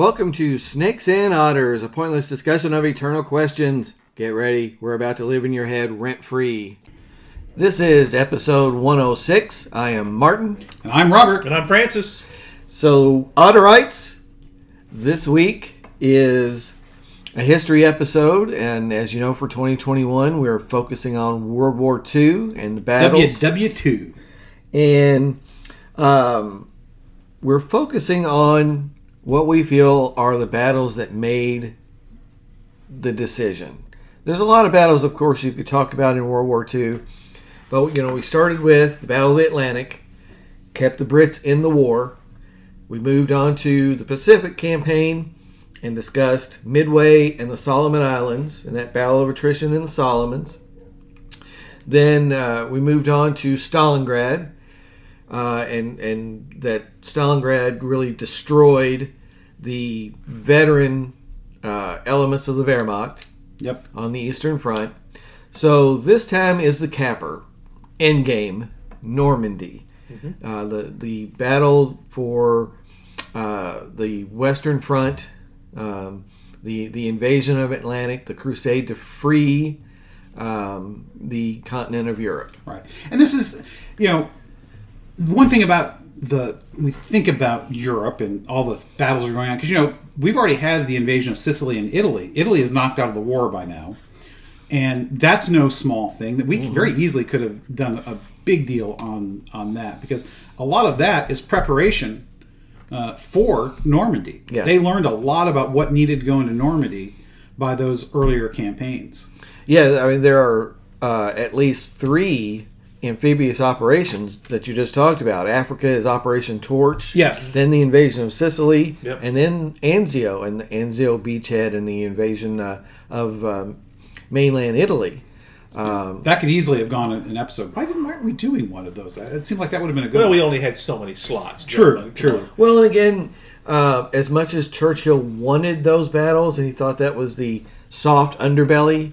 Welcome to Snakes and Otters, a pointless discussion of eternal questions. Get ready, we're about to live in your head rent free. This is episode 106. I am Martin. And I'm Robert. And I'm Francis. So, Otterites, this week is a history episode, and as you know, for 2021, we're focusing on World War II and the battles. WW2. and um, we're focusing on what we feel are the battles that made the decision. There's a lot of battles, of course, you could talk about in World War II, but you know we started with the Battle of the Atlantic, kept the Brits in the war. We moved on to the Pacific campaign and discussed Midway and the Solomon Islands and that battle of attrition in the Solomons. Then uh, we moved on to Stalingrad, uh, and and that Stalingrad really destroyed the veteran uh, elements of the Wehrmacht Yep. on the Eastern Front. So this time is the capper, endgame, Normandy. Uh, the the battle for uh, the Western Front, um, the the invasion of Atlantic, the crusade to free um, the continent of Europe. Right. And this is, you know, one thing about the we think about Europe and all the battles are going on because you know we've already had the invasion of Sicily and Italy. Italy is knocked out of the war by now, and that's no small thing. That we very easily could have done a big deal on on that because a lot of that is preparation uh, for Normandy. Yeah. They learned a lot about what needed to go into Normandy by those earlier campaigns. Yeah, I mean there are uh, at least three amphibious operations that you just talked about. Africa is Operation Torch. Yes. Then the invasion of Sicily. Yep. And then Anzio and the Anzio beachhead and the invasion uh, of um, mainland Italy. Um, That could easily have gone an episode. Why didn't why aren't we doing one of those? It seemed like that would have been a good. Well, one. we only had so many slots. True, Come true. well, and again, uh, as much as Churchill wanted those battles and he thought that was the soft underbelly,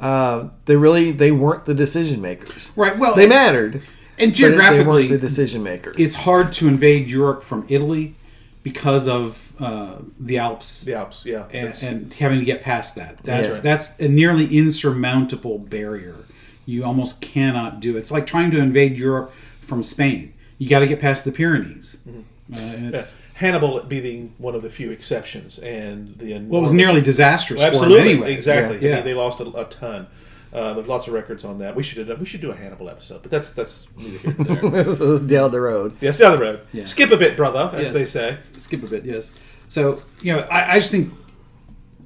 uh, they really they weren't the decision makers. Right. Well, They and- mattered. and but they geographically, weren't the decision makers. it's hard to invade Europe from Italy because of uh, the Alps The Alps, yeah. and, and having to get past that. That's Yeah. that's a nearly insurmountable barrier. You almost cannot do. it. It's like trying to invade Europe from Spain. You got to get past the Pyrenees, uh, and it's yeah. Hannibal being one of the few exceptions, and the well, it was nearly disastrous for absolutely him anyway. exactly. Yeah. I mean, they lost a, a ton. Uh, there's lots of records on that. We should do, we should do a Hannibal episode, but that's that's neither here nor there. it down the road. yes, down the road. Yeah. Skip a bit, brother, as Yes, they say. s- skip a bit, yes. So you know, I, I just think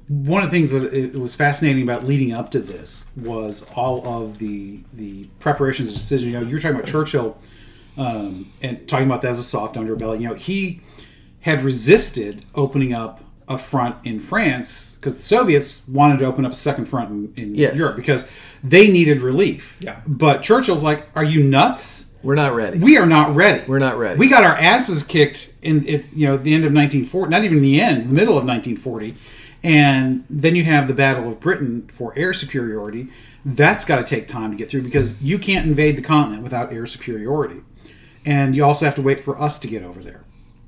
one of the things that it was fascinating about leading up to this was all of the the preparations and decisions. You know, you were talking about Churchill um, and talking about that as a soft underbelly. You know, he had resisted opening up a front in France because the Soviets wanted to open up a second front in, in Yes. Europe because they needed relief. Yeah. But Churchill's like, "Are you nuts?" We're not ready. We are not ready. We're not ready. We got our asses kicked in it, you know the end of 1940, not even the end, the middle of 1940, and then you have the Battle of Britain for air superiority. That's got to take time to get through because you can't invade the continent without air superiority, and you also have to wait for us to get over there.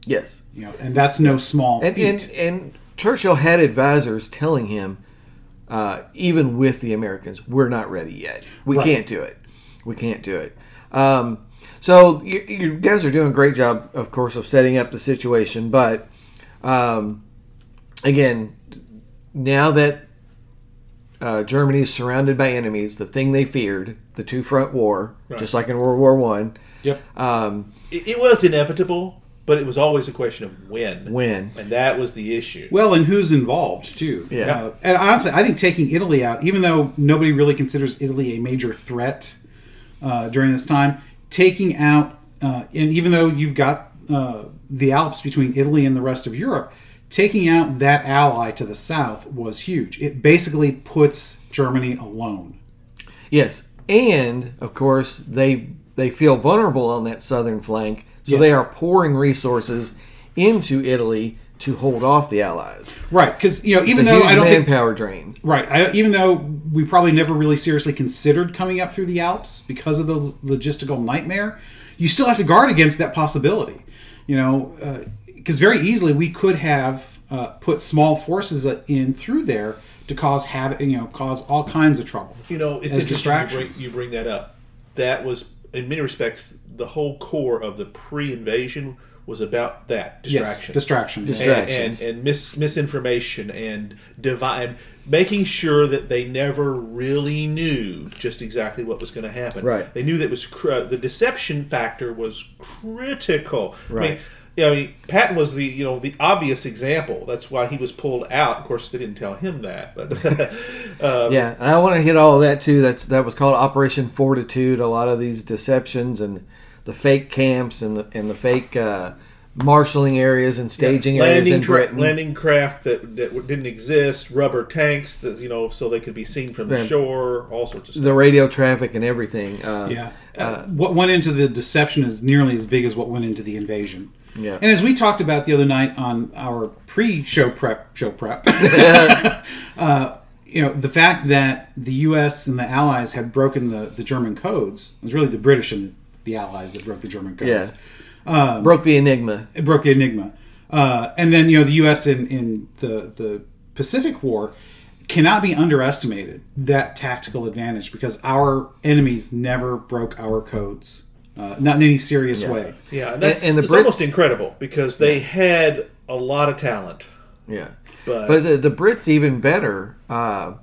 Yes. You know, and that's no small And, feat. and and Churchill had advisors telling him, uh, even with the Americans, we're not ready yet. We Right. can't do it. We can't do it. Um, so you, you guys are doing a great job, of course, of setting up the situation. But um, again, now that uh, Germany is surrounded by enemies, the thing they feared, the two front war, just like in World War One. yep. Um, It, it was inevitable, but it was always a question of when. when And that was the issue. Well, and who's involved too. Yeah. Uh, and honestly, I think taking Italy out, even though nobody really considers Italy a major threat uh, during this time, taking out, uh, and even though you've got uh, the Alps between Italy and the rest of Europe, taking out that ally to the south was huge. It basically puts Germany alone. Yes, and of course they they feel vulnerable on that southern flank, so they are pouring resources into Italy to hold off the Allies. Right, because you know, It's even a though huge I don't think manpower drain. Right. I, even though we probably never really seriously considered coming up through the Alps because of the logistical nightmare, you still have to guard against that possibility. You know, because very easily we could have uh, put small forces uh, in through there to cause havoc, you know, cause all kinds of trouble. You know, it's as interesting you bring, distractions. you bring that up. That was, in many respects, the whole core of the pre-invasion was about that Yes, distraction, distraction. And, and, and mis, misinformation and divine, making sure that they never really knew just exactly what was going to happen. Right. They knew that was cr- uh, the deception factor was critical. I Right. mean, you know, I mean, Patton was the you know the obvious example. That's why he was pulled out. Of course, they didn't tell him that, but uh, Yeah, and I want to hit all of that too. That's that was called Operation Fortitude. A lot of these deceptions and the fake camps and the and the fake uh, marshaling areas and staging areas landing in tra- landing craft that, that didn't exist, rubber tanks that you know so they could be seen from the Yeah. shore, all sorts of stuff. the radio traffic and everything. Uh, Yeah. Uh, what went into the deception is nearly as big as what went into the invasion. Yeah. And as we talked about the other night on our pre-show prep, show prep, uh, you know, the fact that the U.S. and the Allies had broken the, the German codes it was really the British and the Allies that broke the German codes. Yeah. broke the enigma. It broke the enigma. Uh, and then you know the U.S. in, in the the Pacific War cannot be underestimated that tactical advantage because our enemies never broke our codes, uh, not in any serious way. yeah, and that's and the it's Brits- almost incredible because they had a lot of talent. Yeah. But- But, the, the Brits even better. Uh,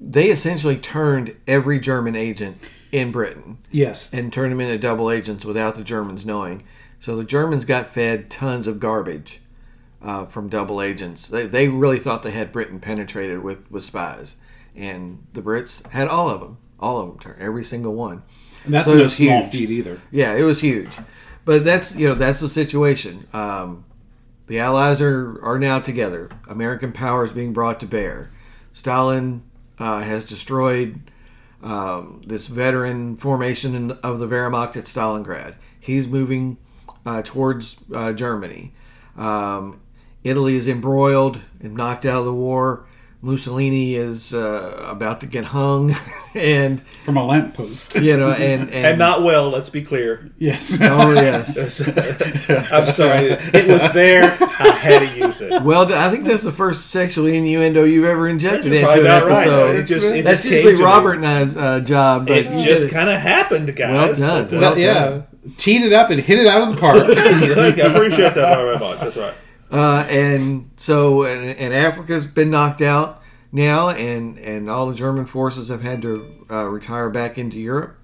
they essentially turned every German agent in Britain Yes, and turned them into double agents without the Germans knowing. So the Germans got fed tons of garbage uh, from double agents. They, they really thought they had Britain penetrated with, with spies, and the Brits had all of them, all of them, tur- every single one. And that's So no small huge. feat either. Yeah, it was huge, but that's you know that's the situation. Um, the Allies are are now together. American power is being brought to bear. Stalin uh, has destroyed um, this veteran formation in, of the Wehrmacht at Stalingrad. He's moving uh, towards uh, Germany. Um, Italy is embroiled and knocked out of the war. Mussolini is uh, about to get hung, and From a lamppost. you know, and and, And not well, let's be clear. yes. oh yes. I'm sorry, it was there. I had to use it. Well, I think that's the first sexual innuendo you've ever injected into an about right. episode. It just- it that's just usually to me. Robert and I's uh, job, but It you just kind of happened, guys. Well done. But, uh, Well yeah. Teed it up and hit it out of the park. Thank you. Thank you. I appreciate that very much. That's right. Uh, and so, and, and Africa's been knocked out now, and and all the German forces have had to uh, retire back into Europe,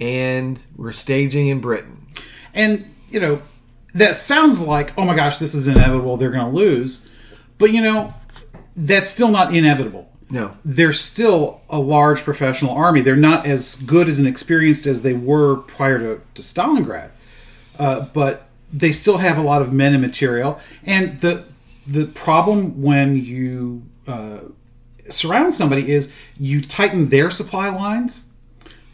and we're staging in Britain. And, you know, that sounds like, oh my gosh, this is inevitable. They're going to lose. But, you know, that's still not inevitable. No, They're still a large professional army. They're not as good as and experienced as they were prior to, to Stalingrad. Uh, but they still have a lot of men and material. And the the problem when you uh, surround somebody is you tighten their supply lines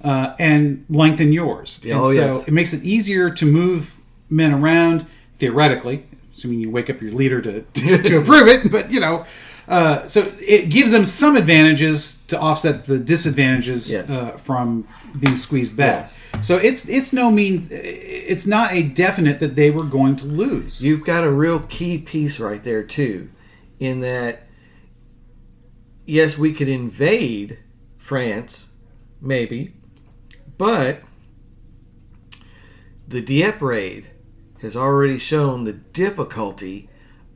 uh, and lengthen yours. and oh, so yes. it makes it easier to move men around theoretically, assuming you wake up your leader to to, to approve it. But you know, uh, so it gives them some advantages to offset the disadvantages Yes. uh, from being squeezed back. Yes. So it's it's no mean it's not a definite that they were going to lose. you've got a real key piece right there too, in that. Yes, we could invade France, maybe, but the Dieppe raid has already shown the difficulty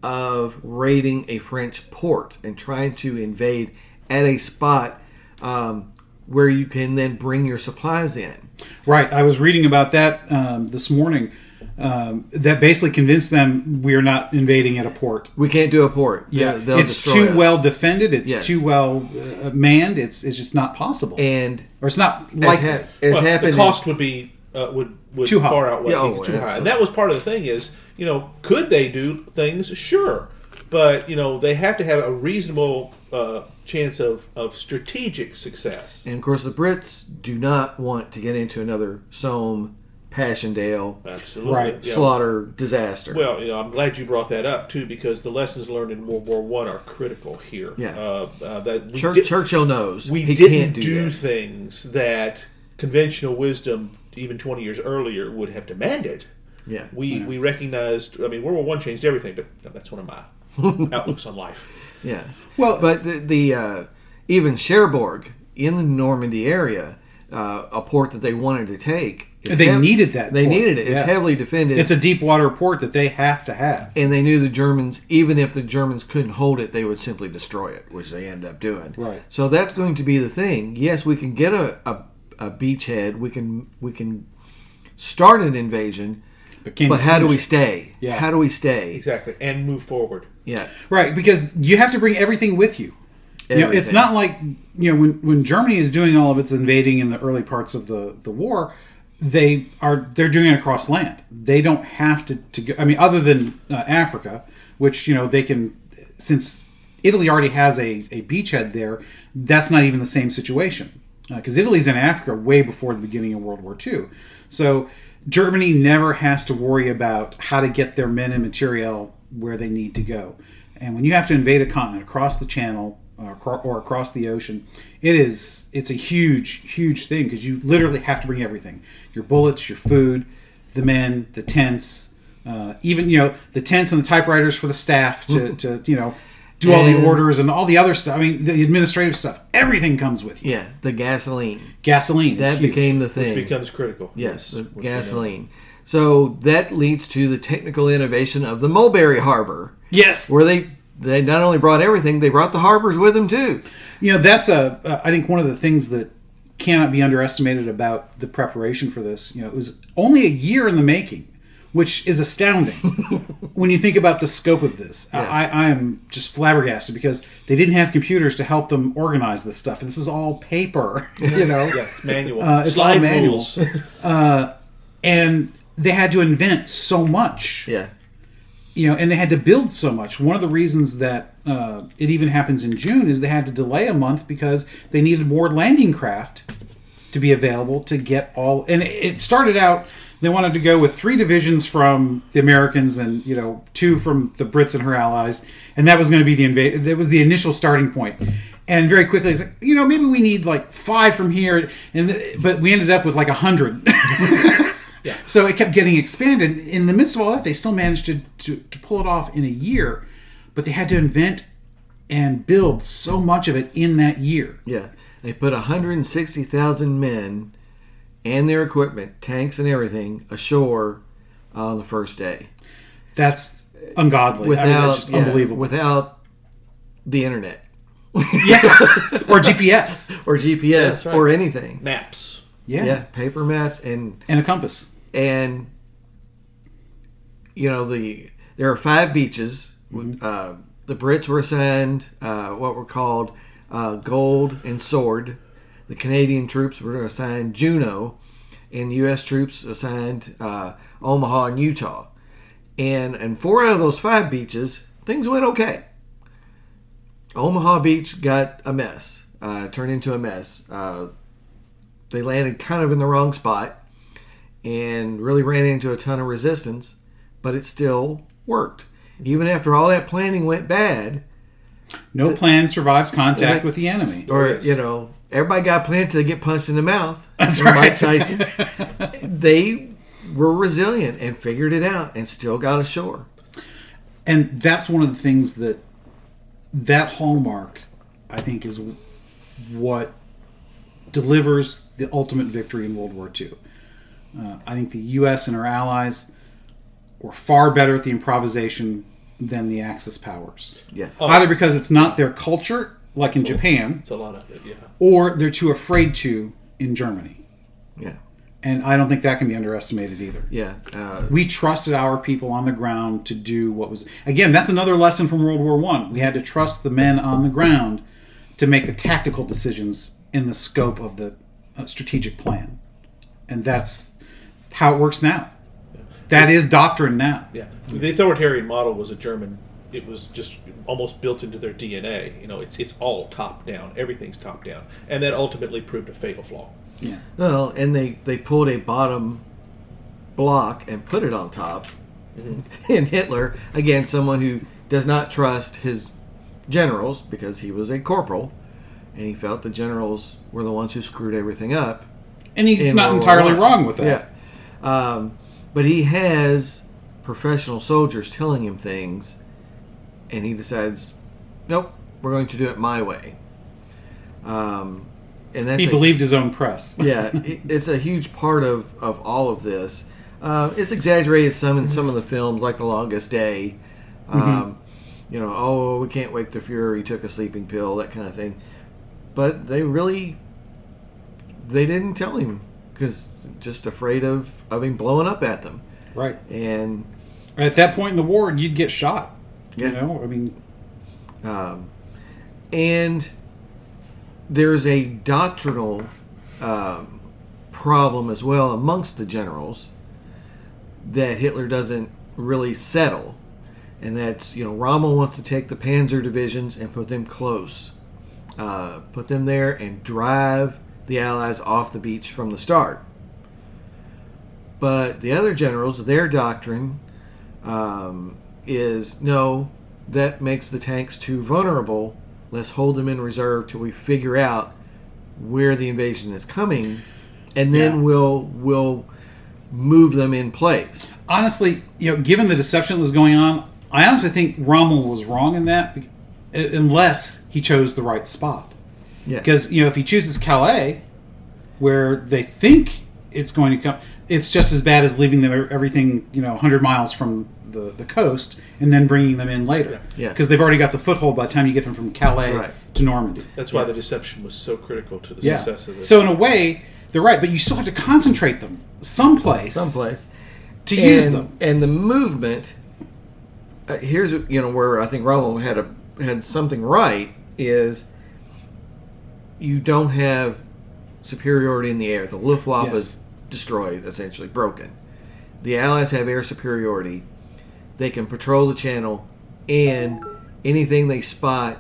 of raiding a French port and trying to invade at a spot um, where you can then bring your supplies in. Right. I was reading about that um, this morning. Um, that basically convinced them we are not invading at a port. We can't do a port. Yeah, They'll- they'll it's too us. well defended. It's Yes. too well uh, manned. It's it's just not possible, and or it's not as, like ha- as Well, happened. the cost would be uh, would would Too high. far outweigh Yeah, oh, too high, and that was part of the thing. Is you know could they do things? Sure, but you know they have to have a reasonable uh, chance of of strategic success. and of course, the Brits do not want to get into another Somme, Passchendaele Absolutely, Right. Yeah. slaughter disaster. Well, you know, I'm glad you brought that up too, because the lessons learned in World War One are critical here. Yeah. uh, uh, that we Chur- did- Churchill knows we he didn't can't do, do, that. things that conventional wisdom, even 20 years earlier, would have demanded. Yeah. We we recognized. I mean, World War One changed everything, but that's one of my outlooks on life. Yes. Well- but the, the uh, even Cherbourg in the Normandy area, uh, a port that they wanted to take. is They needed that They port, needed it. It's yeah. heavily defended. It's a deep water port that they have to have. and they knew the Germans, even if the Germans couldn't hold it, they would simply destroy it, which they end up doing. Right. So that's going to be the thing. Yes, we can get a, a, a beachhead. We can we can start an invasion, But, but how do we stay? Yeah. How do we stay? Exactly, and move forward. Yeah. Right, because you have to bring everything with you. You know, it's not like you know when when Germany is doing all of its invading in the early parts of the the war, they are they're doing it across land. They don't have to to go. I mean, other than uh, Africa, which you know they can since Italy already has a a beachhead there. That's not even the same situation because Italy's in Africa way before the beginning of World War II. So Germany never has to worry about how to get their men and material where they need to go. And when you have to invade a continent across the channel uh, or across the ocean, it is it's a huge, huge thing because you literally have to bring everything: your bullets, your food, the men, the tents, uh, even you know the tents and the typewriters for the staff to, to you know do all the orders and all the other stuff. I mean, the administrative stuff. Everything comes with you. Yeah. The gasoline Gasoline. that huge. became the Which thing. becomes critical. Yes, the which gasoline. So that leads to the technical innovation of the Mulberry Harbor, yes. where they they not only brought everything, they brought the harbors with them too. You know, that's a. Uh, I think one of the things that cannot be underestimated about the preparation for this. You know, it was only a year in the making, which is astounding when you think about the scope of this. I, I am just flabbergasted because they didn't have computers to help them organize this stuff. This is all paper. You know, Yeah, it's manual. Uh, it's all Slide manual. rules. and they had to invent so much. Yeah, you know, and they had to build so much. One of the reasons that uh, it even happens in June is they had to delay a month because they needed more landing craft to be available to get all. And it started out they wanted to go with three divisions from the Americans and you know two from the Brits and her allies, and that was going to be the invade. That was the initial starting point. And very quickly, it's like you know maybe we need like five from here, and th- but we ended up with like a hundred. yeah. So it kept getting expanded. In the midst of all that, they still managed to, to, to pull it off in a year, but they had to invent and build so much of it in that year. yeah. They put 160,000 men and their equipment, tanks and everything, ashore on the first day That's ungodly. I mean, without that's just yeah, unbelievable. without the internet yeah, or GPS. or GPS right. or anything. Maps. Yeah. Yeah, paper maps and and a compass. and you know the there are five beaches. Uh, the Brits were assigned uh, what were called uh, Gold and Sword. The Canadian troops were assigned Juno, and U.S. troops assigned uh, Omaha and Utah. And and four out of those five beaches, things went okay. Omaha Beach got a mess, uh, turned into a mess. Uh, they landed kind of in the wrong spot and really ran into a ton of resistance, but it still worked. Even after all that planning went bad, No plan survives contact Yeah. with the enemy. or Yes. you know, everybody got planted to get punched in the mouth. That's from Mike right. Tyson. they were resilient and figured it out and still got ashore. and that's one of the things that that hallmark i think is what delivers the ultimate victory in world war ii uh, i think the us and our allies were far better at the improvisation than the axis powers Yeah. either because it's not their culture like in japan It's a lot of it. Yeah. or they're too afraid to in germany Yeah. and i don't think that can be underestimated either Yeah. Uh, we trusted our people on the ground to do what was again that's another lesson from world war one we had to trust the men on the ground to make the tactical decisions in the scope of the uh, strategic plan and that's how it works now that is doctrine now Yeah, the authoritarian model was a German. It was just almost built into their DNA. You know, it's it's all top down. Everything's top down, and that ultimately proved a fatal flaw. yeah well, and they, they pulled a bottom block and put it on top. And Hitler, again, someone who does not trust his generals because he was a corporal and he felt the generals were the ones who screwed everything up. and he's in not World entirely War wrong with that Yeah. Um, but he has professional soldiers telling him things, and he decides, nope, we're going to do it my way. Um, and that's He a- believed his own press. yeah, it, it's a huge part of, of all of this. Uh, it's exaggerated some in some of the films, like The Longest Day. Um, You know, oh, we can't wake the Fuhrer took a sleeping pill, that kind of thing. But they really, they didn't tell him because just afraid of, of him blowing up at them. Right. And At that point in the war, you'd get shot. Yeah. You know, I mean, Um, and there's a doctrinal um, problem as well amongst the generals that Hitler doesn't really settle. And that's, you know, Rommel wants to take the panzer divisions and put them close, uh, put them there and drive the Allies off the beach from the start. But the other generals, their doctrine um, is no, that makes the tanks too vulnerable. Let's hold them in reserve till we figure out where the invasion is coming, and then Yeah. we'll we'll move them in place. honestly, you know, given the deception that was going on, I honestly think Rommel was wrong in that, unless he chose the right spot. Yeah, Because you know, if he chooses Calais, where they think it's going to come, it's just as bad as leaving them everything you know 100 miles from the, the coast and then bringing them in later. Yeah. Because they've already got the foothold by the time you get them from Calais Right. to Normandy. That's why Yeah. the deception was so critical to the Yeah. success of this. So in a way, they're right, but you still have to concentrate them someplace, someplace to use them. And the movement. Uh, here's you know where I think Rommel had a had something right is you don't have superiority in the air. The Luftwaffe Yes. is destroyed, essentially broken. The Allies have air superiority. They can patrol the channel, and anything they spot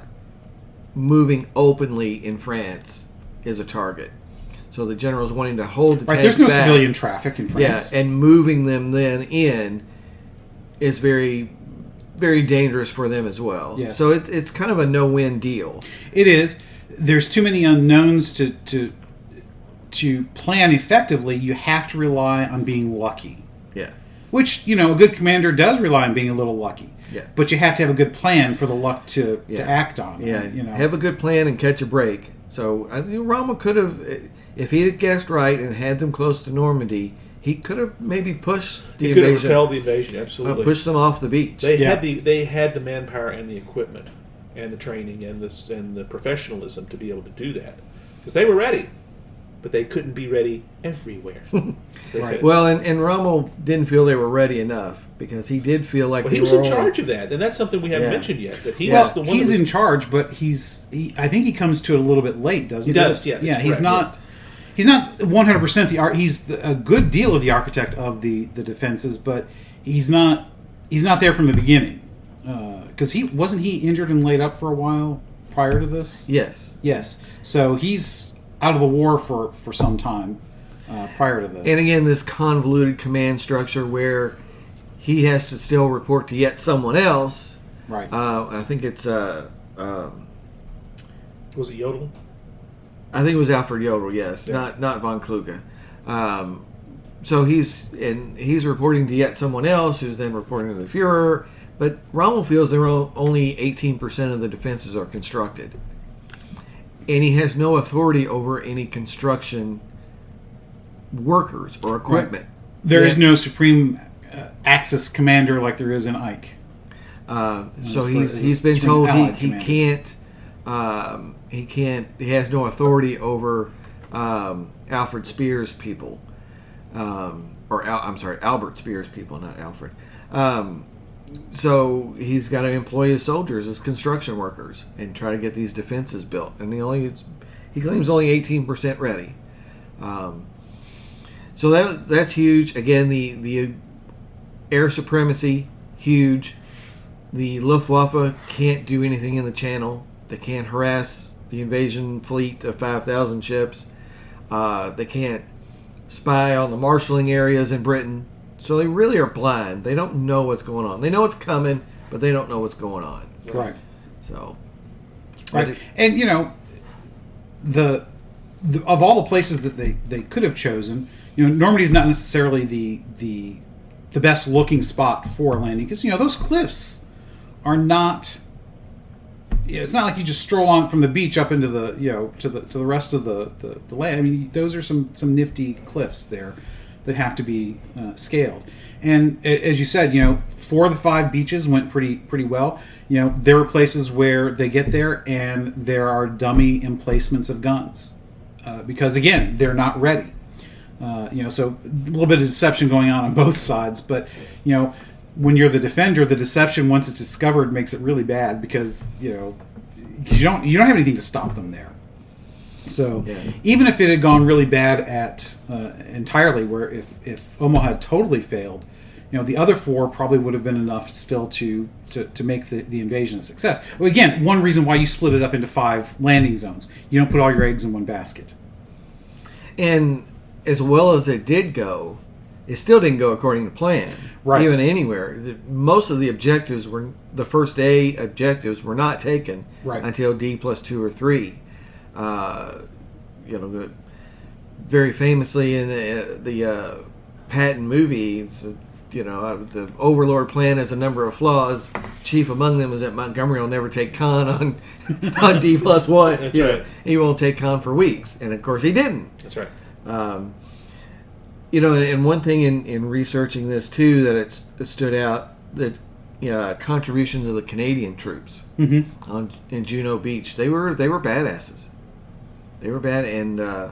moving openly in France is a target. So the general's wanting to hold the Right, there's no back. civilian traffic in France. Yeah, and moving them then in is very, very dangerous for them as well. Yes. So it, it's kind of a no-win deal. It is. There's too many unknowns to to to plan effectively. You have to rely on being lucky, Yeah, which you know a good commander does rely on being a little lucky. Yeah. But you have to have a good plan for the luck to, Yeah. to act on. yeah. You know. have a good plan and catch a break. So I think Rommel could have, if he had guessed right and had them close to Normandy, he could have maybe pushed the he could have invasion, repelled the invasion. uh, Absolutely. pushed them off the beach. They Yeah. had the they had the manpower and the equipment and the training and the and the professionalism to be able to do that because they were ready, but they couldn't be ready everywhere. Right. well, and, and Rommel didn't feel they were ready enough because he did feel like Well, he was in charge of that, and that's something we haven't Yeah. mentioned yet. That he Yeah. was the well, one. he's was, in charge, but he's. He, I think he comes to it a little bit late, doesn't He he? does, yeah, Yeah, that's he's correct, not. He's not 100 percent the art. He's the, a good deal of the architect of the the defenses, but he's not. He's not there from the beginning. Uh, because he wasn't he injured and laid up for a while prior to this. Yes. Yes. So he's out of the war for for some time uh, prior to this. And again, this convoluted command structure where he has to still report to yet someone else. right. Uh, I think it's uh, um, was it Jodl? I think it was Alfred Jodl. Yes, Yeah. not not von Kluge. Um, so he's and he's reporting to yet someone else, who's then reporting to the Fuhrer. But Rommel feels there are only 18% of the defenses are constructed, and he has no authority over any construction workers or equipment. there is no supreme uh, Axis commander like there is in Ike. Uh, so he's he's been told he, he commander. can't um, he can't he has no authority over um, Alfred Speer's people um, or Al, I'm sorry Albert Speer's people not Alfred um, so he's got to employ his soldiers as construction workers and try to get these defenses built and he only he claims only 18% ready um, so that that's huge again the the air supremacy huge the Luftwaffe can't do anything in the channel. They can't harass the invasion fleet of 5,000 ships. Uh, they can't spy on the marshalling areas in Britain. So they really are blind. They don't know what's going on. They know it's coming, but they don't know what's going on. Right. So, Right. And you know, the, the of all the places that they, they could have chosen, you know, Normandy is not necessarily the the the best looking spot for landing because you know those cliffs are not. yeah, It's not like you just stroll on from the beach up into the you know to the to the rest of the, the, the land. I mean, those are some some nifty cliffs there that have to be uh, scaled. And as you said, you know, four of the five beaches went pretty pretty well. You know, there are places where they get there and there are dummy emplacements of guns uh, because again, they're not ready. Uh, you know, so a little bit of deception going on on both sides. But you know, when you're the defender, the deception once it's discovered makes it really bad because you know because you don't you don't have anything to stop them there. So Yeah. even if it had gone really bad at uh, entirely, where if if Omaha had totally failed, you know the other four probably would have been enough still to to, to make the, the invasion a success. Well, again, one reason why you split it up into five landing zones, you don't put all your eggs in one basket. And as well as it did go, it still didn't go according to plan. Right. Even anywhere. Most of the objectives were the first A objectives were not taken Right. until D plus two or three. Uh, you know, very famously in the, the uh, Patton movie, it's, uh, you know, uh, the Overlord plan has a number of flaws. Chief among them is that Montgomery will never take Caen on on D plus one. That's You know. He won't take Caen for weeks, and of course he didn't. That's right. Um, you know, and, and one thing in, in researching this too that it's, it stood out that you know, contributions of the Canadian troops Mm-hmm. on in Juno Beach they were they were badasses. They were bad and uh,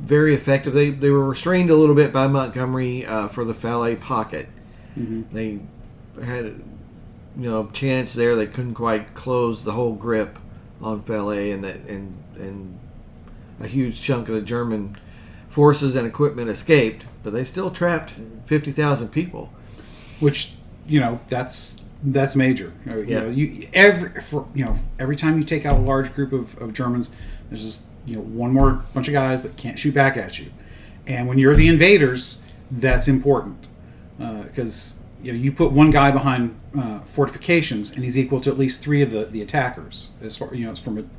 very effective. They they were restrained a little bit by Montgomery uh, for the Falaise pocket. Mm-hmm. They had you know chance there. They couldn't quite close the whole grip on Falaise, and that and and a huge chunk of the German forces and equipment escaped, but they still trapped fifty thousand people. which you know that's that's major. Uh, You Yeah. know, you every for, you know every time you take out a large group of, of Germans, there's just you know one more bunch of guys that can't shoot back at you, and when you're the invaders, that's important uh, because you know you put one guy behind uh, fortifications and he's equal to at least three of the the attackers as far you know from an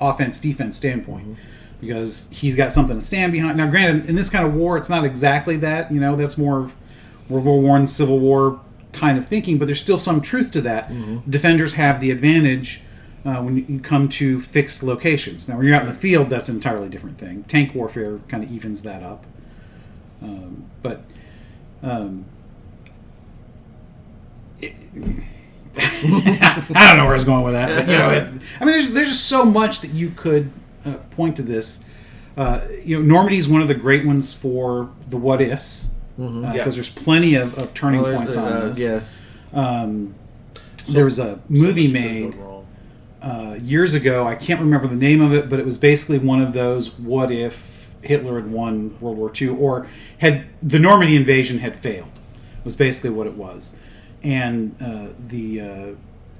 offense defense standpoint. Mm-hmm. Because he's got something to stand behind. Now, granted, in this kind of war, it's not exactly that. You know, that's more of World War One, Civil War kind of thinking, but there's still some truth to that. Mm-hmm. Defenders have the advantage uh, when you come to fixed locations. Now, when you're out in the field, that's an entirely different thing. Tank warfare kind of evens that up. Um, but um, it- I don't know where I was going with that. But, you know, it, I mean, there's there's just so much that you could uh, point to this. Uh, you know, Normandy is one of the great ones for the what ifs because Yeah. there's plenty of, of turning Well, points there's, on uh, this. yes, Um, there was a movie So made. Uh, years ago. I can't remember the name of it, but it was basically one of those what if Hitler had won World War II or had the Normandy invasion had failed. Was basically what it was, and uh, the uh,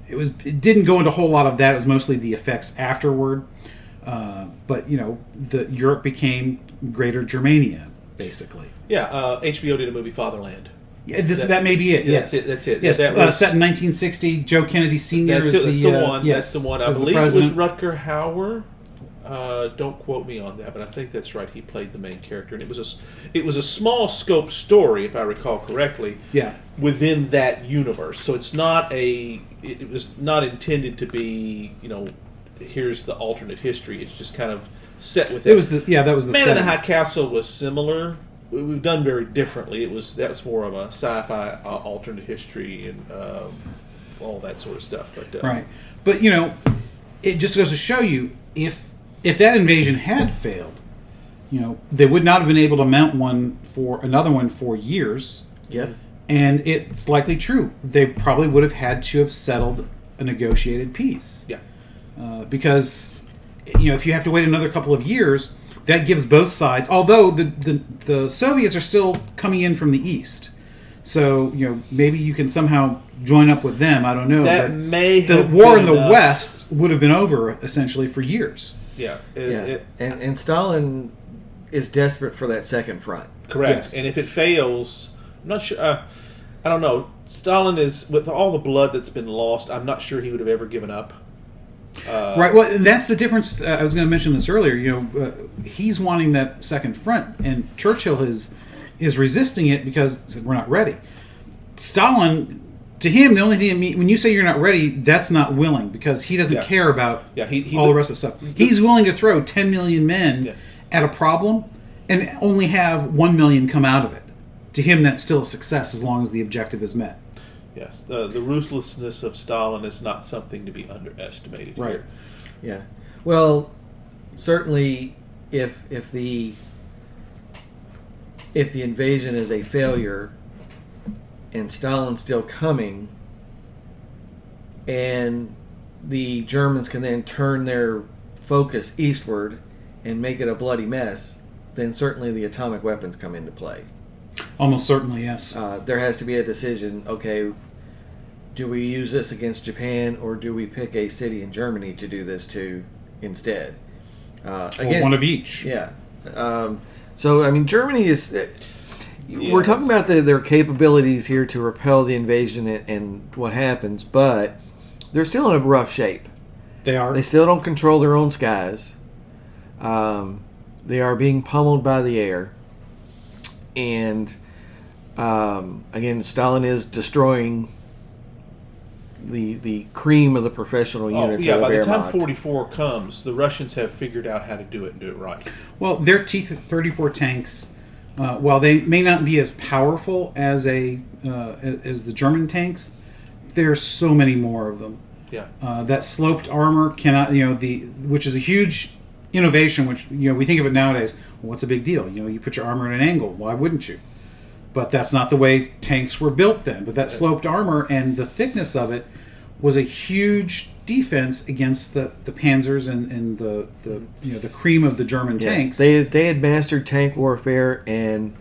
it was it didn't go into a whole lot of that. It was mostly the effects afterward. Uh, but you know, the Europe became Greater Germania, basically. Yeah, uh, HBO did a movie Fatherland. Yeah, this That- that, may be it. Yes, that's it, that's it. Yes, That uh, was- set in 1960. Joe Kennedy Sr. That's, is it, that's the, the, uh, one. Yes, that's the one. I believe it was. Rutger Hauer. Uh, don't quote me on that, but I think that's right. He played the main character, and it was a it was a small scope story, if I recall correctly. Yeah. Within that universe, so it's not a. It, it was not intended to be, you know, here's the alternate history. It's just kind of set with It was the yeah that was the Man in the. High Castle was similar. We- We've done very differently. It was that was more of a sci-fi uh, alternate history and um, all that sort of stuff. But uh, right, but you know, it just goes to show you if if that invasion had failed, you know, they would not have been able to mount one for another one for years, Yeah, and it's likely true. They probably would have had to have settled a negotiated peace. yeah, uh, because you know if you have to wait another couple of years, that gives both sides. Although the, the the Soviets are still coming in from the east, so you know maybe you can somehow join up with them. I don't know. that but may the have war in the enough. West would have been over essentially for years. Yeah, it- Yeah, it- and and Stalin is desperate for that second front. correct. Yes. And if it fails, I'm not sure. Uh, I don't know. Stalin is with all the blood that's been lost. I'm not sure he would have ever given up. Uh, right. Well, and that's the difference. Uh, I was going to mention this earlier. You know, uh, he's wanting that second front, and Churchill is is resisting it because we're not ready. Stalin to him, the only thing mean, when you say you're not ready, that's not willing because he doesn't Yeah. care about Yeah, he- he- all the rest of the stuff. He's willing to throw 10 million men Yeah. at a problem and only have 1 million come out of it. To him, that's still a success as long as the objective is met. Yes, uh, the ruthlessness of Stalin is not something to be underestimated. Right. Here. Yeah. Well, certainly, if if the if the invasion is a failure, and Stalin's still coming, and the Germans can then turn their focus eastward and make it a bloody mess, then certainly the atomic weapons come into play. Almost certainly, yes. Uh, there has to be a decision. Okay, do we use this against Japan, or do we pick a city in Germany to do this to instead? Uh, Or again, one of each. yeah. Um, so I mean, Germany is. uh, We're talking about the, their capabilities here to repel the invasion and, and what happens, but they're still in a rough shape. They are. They still don't control their own skies. Um, they are being pummeled by the air. And um, again, Stalin is destroying the the cream of the professional units. Oh, units yeah. of By the time 44 comes, the Russians have figured out how to do it and do it right. Well, their T thirty four tanks, uh, while they may not be as powerful as a uh, as the German tanks, there's so many more of them. Yeah. Uh, that sloped armor cannot, you know, the which is a huge innovation. Which you know we think of it nowadays. Well, what's a big deal? You know, you put your armor at an angle. Why wouldn't you? But that's not the way tanks were built then. But that sloped armor and the thickness of it was a huge defense against the, the panzers and, and the, the you know the cream of the German Yes, tanks. they they had mastered tank warfare and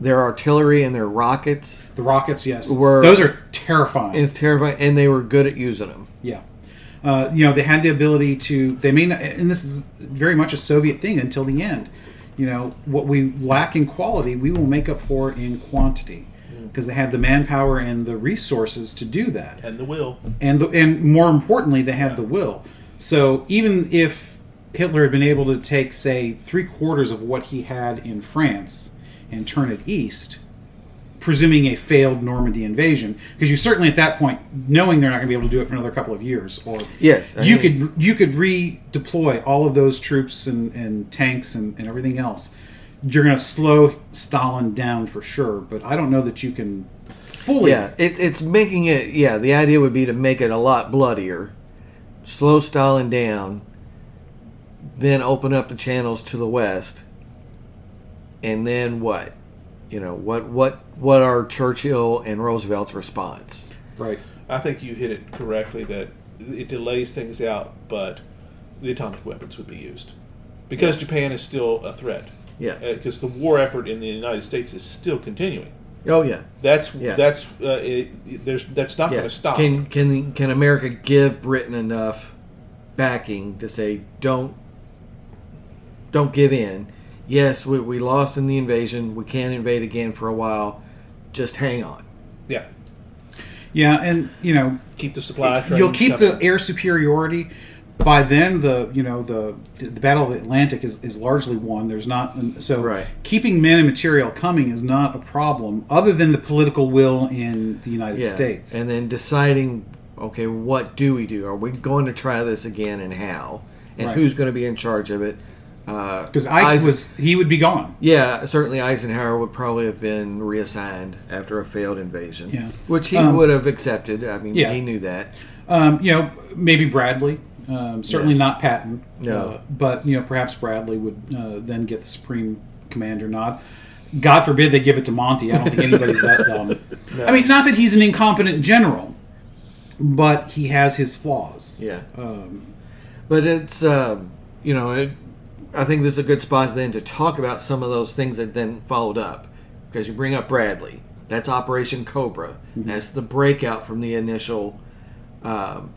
their artillery and their rockets The rockets, yes, Were- those are terrifying. is terrifying, and they were good at using them. yeah, uh, you know they had the ability to. They may not, and this is very much a Soviet thing until the end. You know what we lack in quality, we will make up for in quantity because they had the manpower and the resources to do that. And the will. and the, and more importantly, they had the will. So even if Hitler had been able to take, say, three quarters of what he had in France and turn it east, presuming a failed Normandy invasion, because you certainly at that point, knowing they're not going to be able to do it for another couple of years, or Yes, I you mean- could you could redeploy all of those troops and, and tanks and, and everything else. You're going to slow Stalin down for sure, but I don't know that you can fully. Yeah, it, it's making it. Yeah, the idea would be to make it a lot bloodier, slow Stalin down, then open up the channels to the west, and then what? You know what? What? What are Churchill and Roosevelt's response? Right. I think you hit it correctly that it delays things out, but the atomic weapons would be used because Japan is still a threat. Yeah. Because the war effort in the United States is still continuing. Oh yeah, That's Yeah. that's uh, it, there's that's not yeah. going to stop. Can can can America give Britain enough backing to say don't don't give in? Yes, we, we lost in the invasion. We can't invade again for a while. Just hang on. yeah, Yeah, and you know, keep the supply trains. you'll keep the coming. air superiority. By then, the you know the the Battle of the Atlantic is, is largely won. There's not so Right. keeping men and material coming is not a problem, other than the political will in the United Yeah. States. And then deciding, okay, what do we do? Are we going to try this again, and how? And Right. who's going to be in charge of it? Uh, because Ike Eisen- was he would be gone. Yeah, certainly Eisenhower would probably have been reassigned after a failed invasion. Yeah. which he Um, would have accepted. I mean, yeah. he knew that. Um, you know, maybe Bradley. Um, certainly Yeah. not Patton. No. Uh, but you know, perhaps Bradley would uh, then get the supreme commander nod. God forbid they give it to Monty. I don't think anybody's that dumb. I mean, not that he's an incompetent general, but he has his flaws. Yeah, Um, but it's um, you know, it, I think this is a good spot then to talk about some of those things that then followed up because you bring up Bradley. That's Operation Cobra. That's the breakout from the initial um,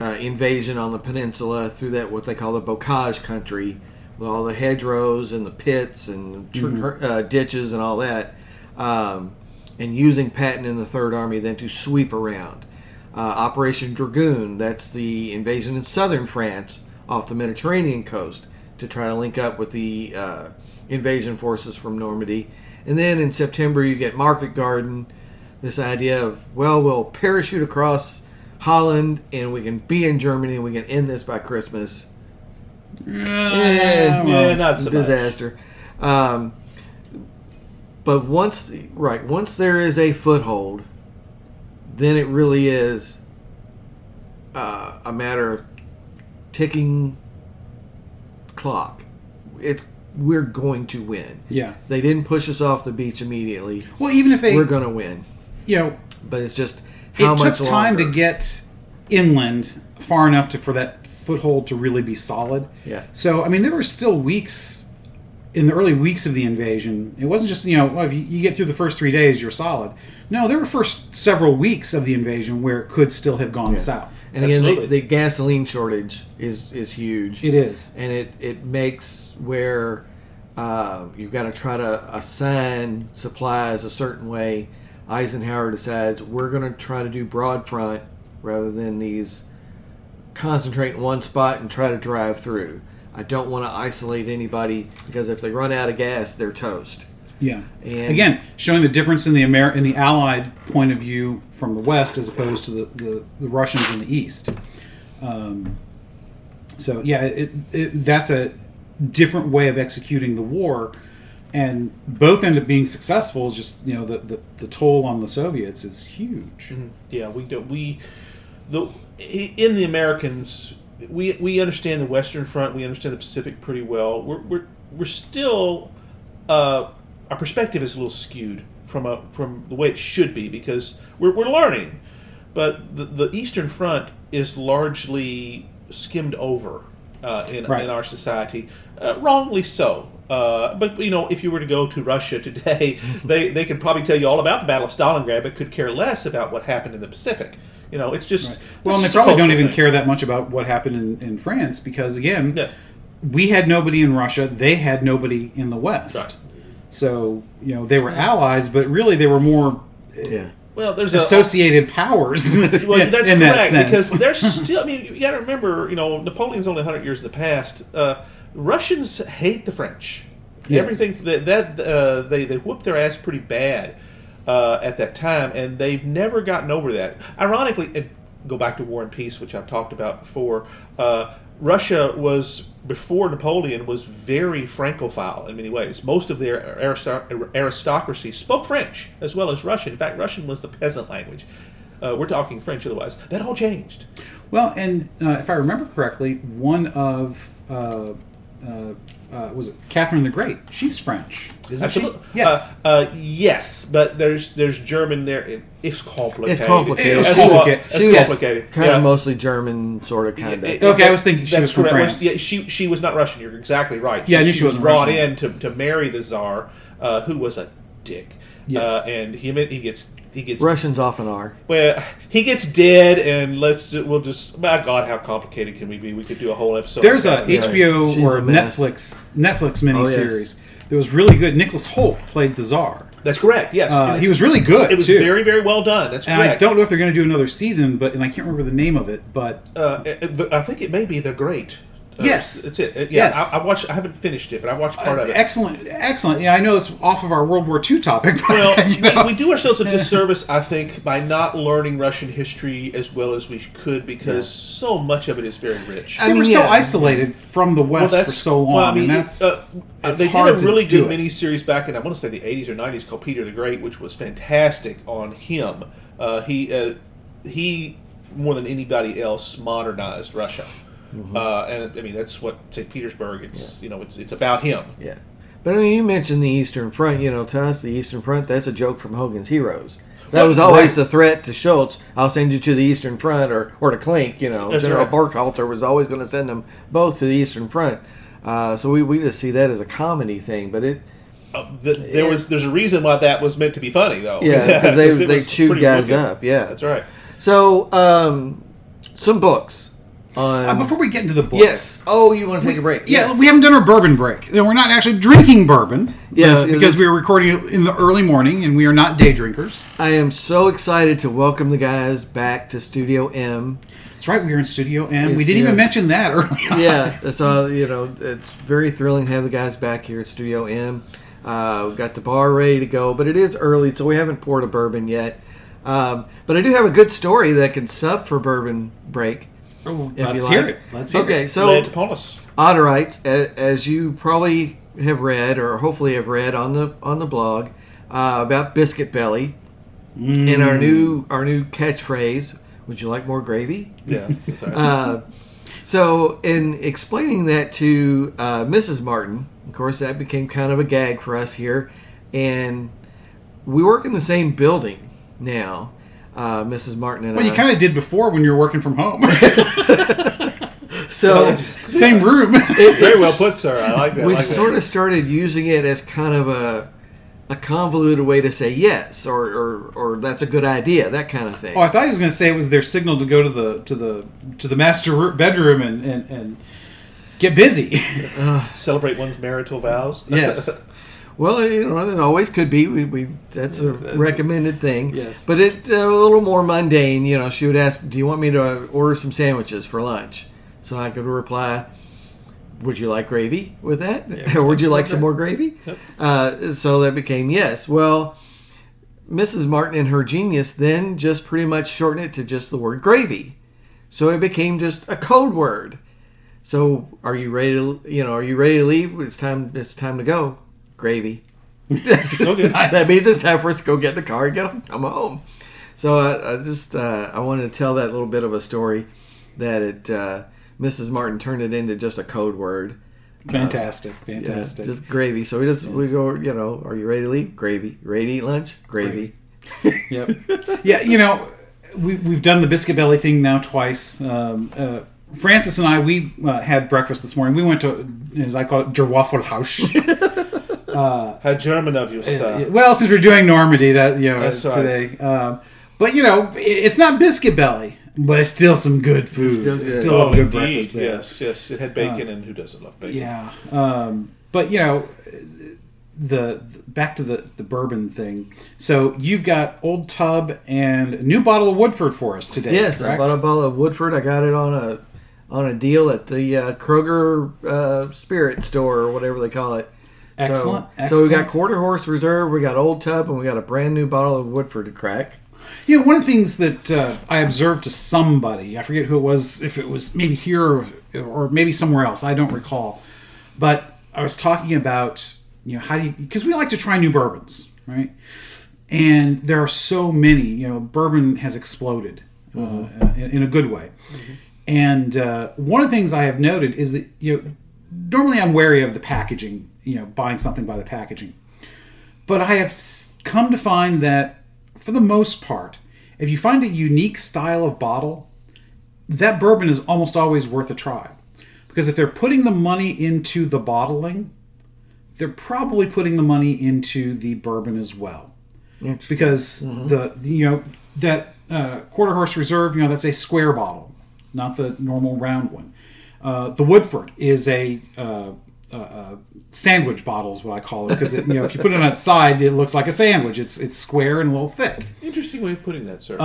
uh, invasion on the peninsula through that what they call the bocage country with all the hedgerows and the pits and tr- uh, ditches and all that, um, and using Patton and the Third Army then to sweep around. Uh, Operation Dragoon, that's the invasion in southern France off the Mediterranean coast to try to link up with the uh, invasion forces from Normandy. And then in September, you get Market Garden, this idea of well, we'll parachute across Holland and we can be in Germany and we can end this by Christmas. Eh, Yeah, Yeah, not so disaster. Um, but once, right, once there is a foothold, then it really is uh, a matter of ticking clock. It's we're going to win. yeah. They didn't push us off the beach immediately. Well, even if they, We're going to win. you know, But it's just how it took time longer. to get inland far enough to for that foothold to really be solid. Yeah. So I mean, there were still weeks in the early weeks of the invasion. It wasn't just you know well, if you, you get through the first three days, you're solid. No, there were first several weeks of the invasion where it could still have gone south. And again, the, the gasoline shortage is is huge. It is. and it it makes where uh, you've got to try to assign supplies a certain way. Eisenhower decides we're going to try to do broad front rather than these concentrate in one spot and try to drive through. I don't want to isolate anybody because if they run out of gas, they're toast. Yeah. And- Again, showing the difference in the Amer- in the Allied point of view from the West as opposed to the, the, the Russians in the East. Um, so yeah, it, it, that's a different way of executing the war, and both end up being successful. It's just you know the, the, the toll on the Soviets is huge. Yeah, we do. We the in the Americans, we we understand the Western Front. We understand the Pacific pretty well. We're we're we're still uh, our perspective is a little skewed from a from the way it should be because we're we're learning, but the the Eastern Front is largely skimmed over uh, in Right. in our society, uh, wrongly so. Uh, but you know, if you were to go to Russia today, they they could probably tell you all about the Battle of Stalingrad, but could care less about what happened in the Pacific. You know, it's just Well, and it's they just a probably don't even thing. care that much about what happened in, in France because again, Yeah. we had nobody in Russia. They had nobody in the West. Right. So you know they were allies, but really they were more Yeah. Well, there's a associated powers Well, in, that's in that sense. because there's still. I mean, you got to remember, you know, Napoleon's only 100 years in the past. Uh, Russians hate the French. Yes. Everything that that uh, they they whooped their ass pretty bad uh, at that time, and they've never gotten over that. Ironically, and go back to War and Peace, which I've talked about before. Uh, Russia was before Napoleon was very Francophile in many ways. Most of their aristocracy spoke French as well as Russian. In fact, Russian was the peasant language. Uh, we're talking French otherwise. That all changed. well, and uh, if I remember correctly, one of uh, uh, was it Catherine the Great? She's French, isn't Absolutely. she? Yes. Uh, uh, yes, but there's there's German there. It, it's complicated. It's complicated. It's That's complicated. She was complicated. kind Yeah. of mostly German, sort of, kind of. It- Okay, I was thinking she that's was from correct. France. Yeah, she she was not Russian. You're exactly right. Yeah, I knew she was wasn't brought Russian. in to, to marry the czar, uh, who was a dick. Yes. uh, and he he gets he gets Russians often are. well he gets dead, and let's we'll just my God, how complicated can we be? We could do a whole episode. There's a that. HBO She's or a mess. Netflix Netflix Oh, yes. miniseries that was really good. Nicholas Hoult played the Czar. That's correct. Yes, Uh, he was really good. It was too. very very well done. That's correct. And I don't know if they're going to do another season, but and I can't remember the name of it. But Uh, it- it- I think it may be the Great. Uh, Yes. that's it. Uh, Yeah, Yes. I, I watched. I haven't finished it, but I watched part it's of it. excellent, excellent. Yeah, I know it's off of our World War II topic. But, Well, you know. we, we do ourselves a disservice, I think, by not learning Russian history as well as we could, because so much of it is very rich. they I were so yeah. isolated from the West well, for so long, well, I mean, and that's uh, it's they hard did a really good it. miniseries back in I want to say the 80s or 90s called Peter the Great, which was fantastic on him. Uh, he uh, he more than anybody else modernized Russia, Mm-hmm. uh, and I mean that's what St. Petersburg. It's you know it's it's about him. Yeah. But I mean, you mentioned the Eastern Front. You know, to us, the Eastern Front, that's a joke from Hogan's Heroes. That was always right. the threat to Schultz. I'll send you to the Eastern Front or, or to Klink. You know, That's General right. Burkhalter was always going to send them both to the Eastern Front. Uh, so we, we just see that as a comedy thing. But it, Uh, th- there was there's a reason why that was meant to be funny though. yeah, because they, it they chewed guys wicked. up. Yeah. That's right. So, um, some books. On, Uh, before we get into the books, yes. Oh, you want to take a break? Yeah, Yes. we haven't done our bourbon break. Know, we're not actually drinking bourbon. Yes, uh, because we were recording in the early morning, and we are not day drinkers. I am so excited to welcome the guys back to Studio M. That's right. We are in Studio M. we didn't even mention that early on. yeah, that's all. You know, it's very thrilling to have the guys back here at Studio M. Uh, we've got the bar ready to go, but it is early, so we haven't poured a bourbon yet. Um, but I do have a good story that can sub for bourbon break. Oh, if let's you hear like. it. Let's hear okay, it. so Lay it upon us. Otterites, as you probably have read or hopefully have read on the on the blog uh, about biscuit belly and our new our new catchphrase. Would you like more gravy? Yeah. Uh, so, in explaining that to uh, Mrs. Martin, of course, that became kind of a gag for us here, and we work in the same building now. Uh, Mrs. Martin and I Well, I. you kind of did before when you were working from home. so Same room. Very well put, sir. I like that. We like that. sort of started using it as kind of a a convoluted way to say yes or, or or that's a good idea that kind of thing Oh, I thought he was going to say it was their signal to go to the to the to the master bedroom and and, and get busy. celebrate one's marital vows. yes well you know it always could be. We, we that's a recommended thing. Yes. but it uh, a little more mundane you know she would ask do you want me to order some sandwiches for lunch? So i could reply would you like gravy with that? Or would you like some more gravy? Uh, so that became yes. Well mrs martin and her genius then just pretty much shortened it to just the word gravy. So it became just a code word. So are you ready to you know are you ready to leave? It's time it's time to go gravy. Okay. that means it's time for us to go get in the car and get come home. So i, I just uh, i wanted to tell that little bit of a story that it uh, mrs martin turned it into just a code word. Fantastic, Yeah, fantastic. just gravy. So we just we go you know are you ready to leave? Gravy. Ready to eat lunch? Gravy. Yep. yeah, you know, we, we've done the biscuit belly thing now twice. Um, uh, Francis and I, we uh, had breakfast this morning. We went to, as I call it, Der Waffle House. How German of you, sir. well, since we're doing Normandy, that you know That's right. today. Um, but you know, it's not biscuit belly, but it's still some good food. still It's still Oh, a good indeed. breakfast there. Yes, yes. It had bacon, and who doesn't love bacon? Yeah. Um, but you know, the, the back to the the bourbon thing. So you've got Old Tub and a new bottle of Woodford for us today. yes i correct? bought a bottle of woodford i got it on a on a deal at the uh, kroger uh, spirit store or whatever they call it So- Excellent, So, we got quarter horse reserve, we got old tub, and we got a brand new bottle of Woodford to crack. Yeah, one of the things that uh, I observed to somebody, I forget who it was, if it was maybe here or, or maybe somewhere else, I don't recall. But I was talking about, you know, how do you, because we like to try new bourbons, right? And there are so many, you know, bourbon has exploded uh, in, in a good way. And uh, one of the things I have noted is that, you know, normally I'm wary of the packaging, you know, buying something by the packaging. But I have come to find that, for the most part, if you find a unique style of bottle, that bourbon is almost always worth a try. Because if they're putting the money into the bottling, they're probably putting the money into the bourbon as well. Because the, the- you know that uh, quarter horse reserve, you know that's a square bottle, not the normal round one. Uh, the Woodford is a uh, uh, uh, sandwich bottle, is what I call it, because you know if you put it on its side, it looks like a sandwich. It's it's square and a little thick. Interesting way of putting that, sir.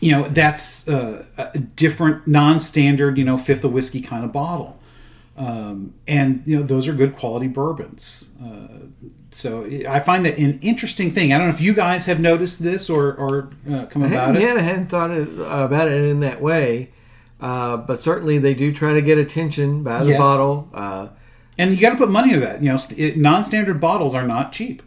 you know that's uh, a different non-standard you know fifth of whiskey kind of bottle um, and you know those are good quality bourbons uh, so i find that an interesting thing i don't know if you guys have noticed this or, or uh, come I about hadn't, it yet, I hadn't thought it, about it in that way, uh, but certainly they do try to get attention by the Yes. bottle. And you got to put money into that you know it, non-standard bottles are not cheap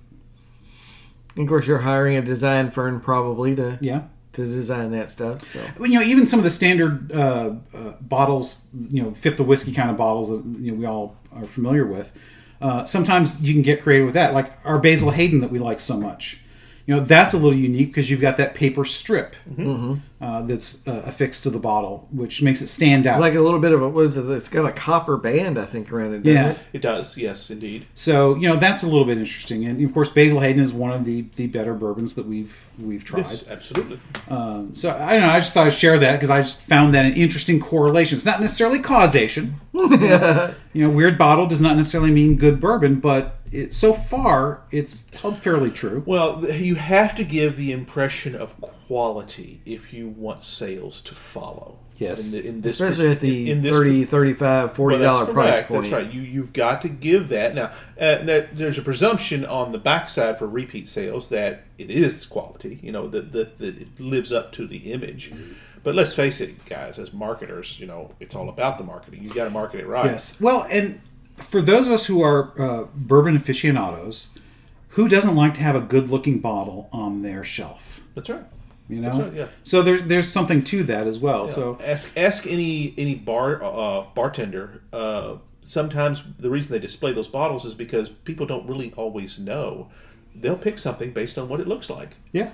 And of course, you're hiring a design firm probably to yeah to design that stuff. So Well, you know, even some of the standard uh, uh, bottles, you know, fifth of whiskey kind of bottles that you know we all are familiar with. Uh, sometimes you can get creative with that, like our Basil Hayden that we like so much. You know, that's a little unique because you've got that paper strip uh, that's uh, affixed to the bottle, which makes it stand out. like a little bit of a what is it? It's got a copper band, I think, around it. doesn't yeah. it? it does, yes, indeed. So you know that's a little bit interesting, and of course Basil Hayden is one of the the better bourbons that we've we've tried. Yes, absolutely. So I don't know. I just thought I'd share that because I just found that an interesting correlation. It's not necessarily causation. you know, weird bottle does not necessarily mean good bourbon, but it, so far it's held fairly true. Well, you have to give the impression of quality if you want sales to follow. Yes. In, the, in this especially at the in this 30 35 40 well, that's price correct. point That's right. You you've got to give that now. Uh, there, there's a presumption on the backside for repeat sales that it is quality. You know that that, that it lives up to the image. But let's face it, guys. As marketers, you know it's all about the marketing. You got to market it right. Yes. Well, and for those of us who are uh, bourbon aficionados, who doesn't like to have a good-looking bottle on their shelf? That's right. You know. Right, yeah. So there's there's something to that as well. So ask ask any any bar uh, bartender. Uh, sometimes the reason they display those bottles is because people don't really always know. They'll pick something based on what it looks like. yeah.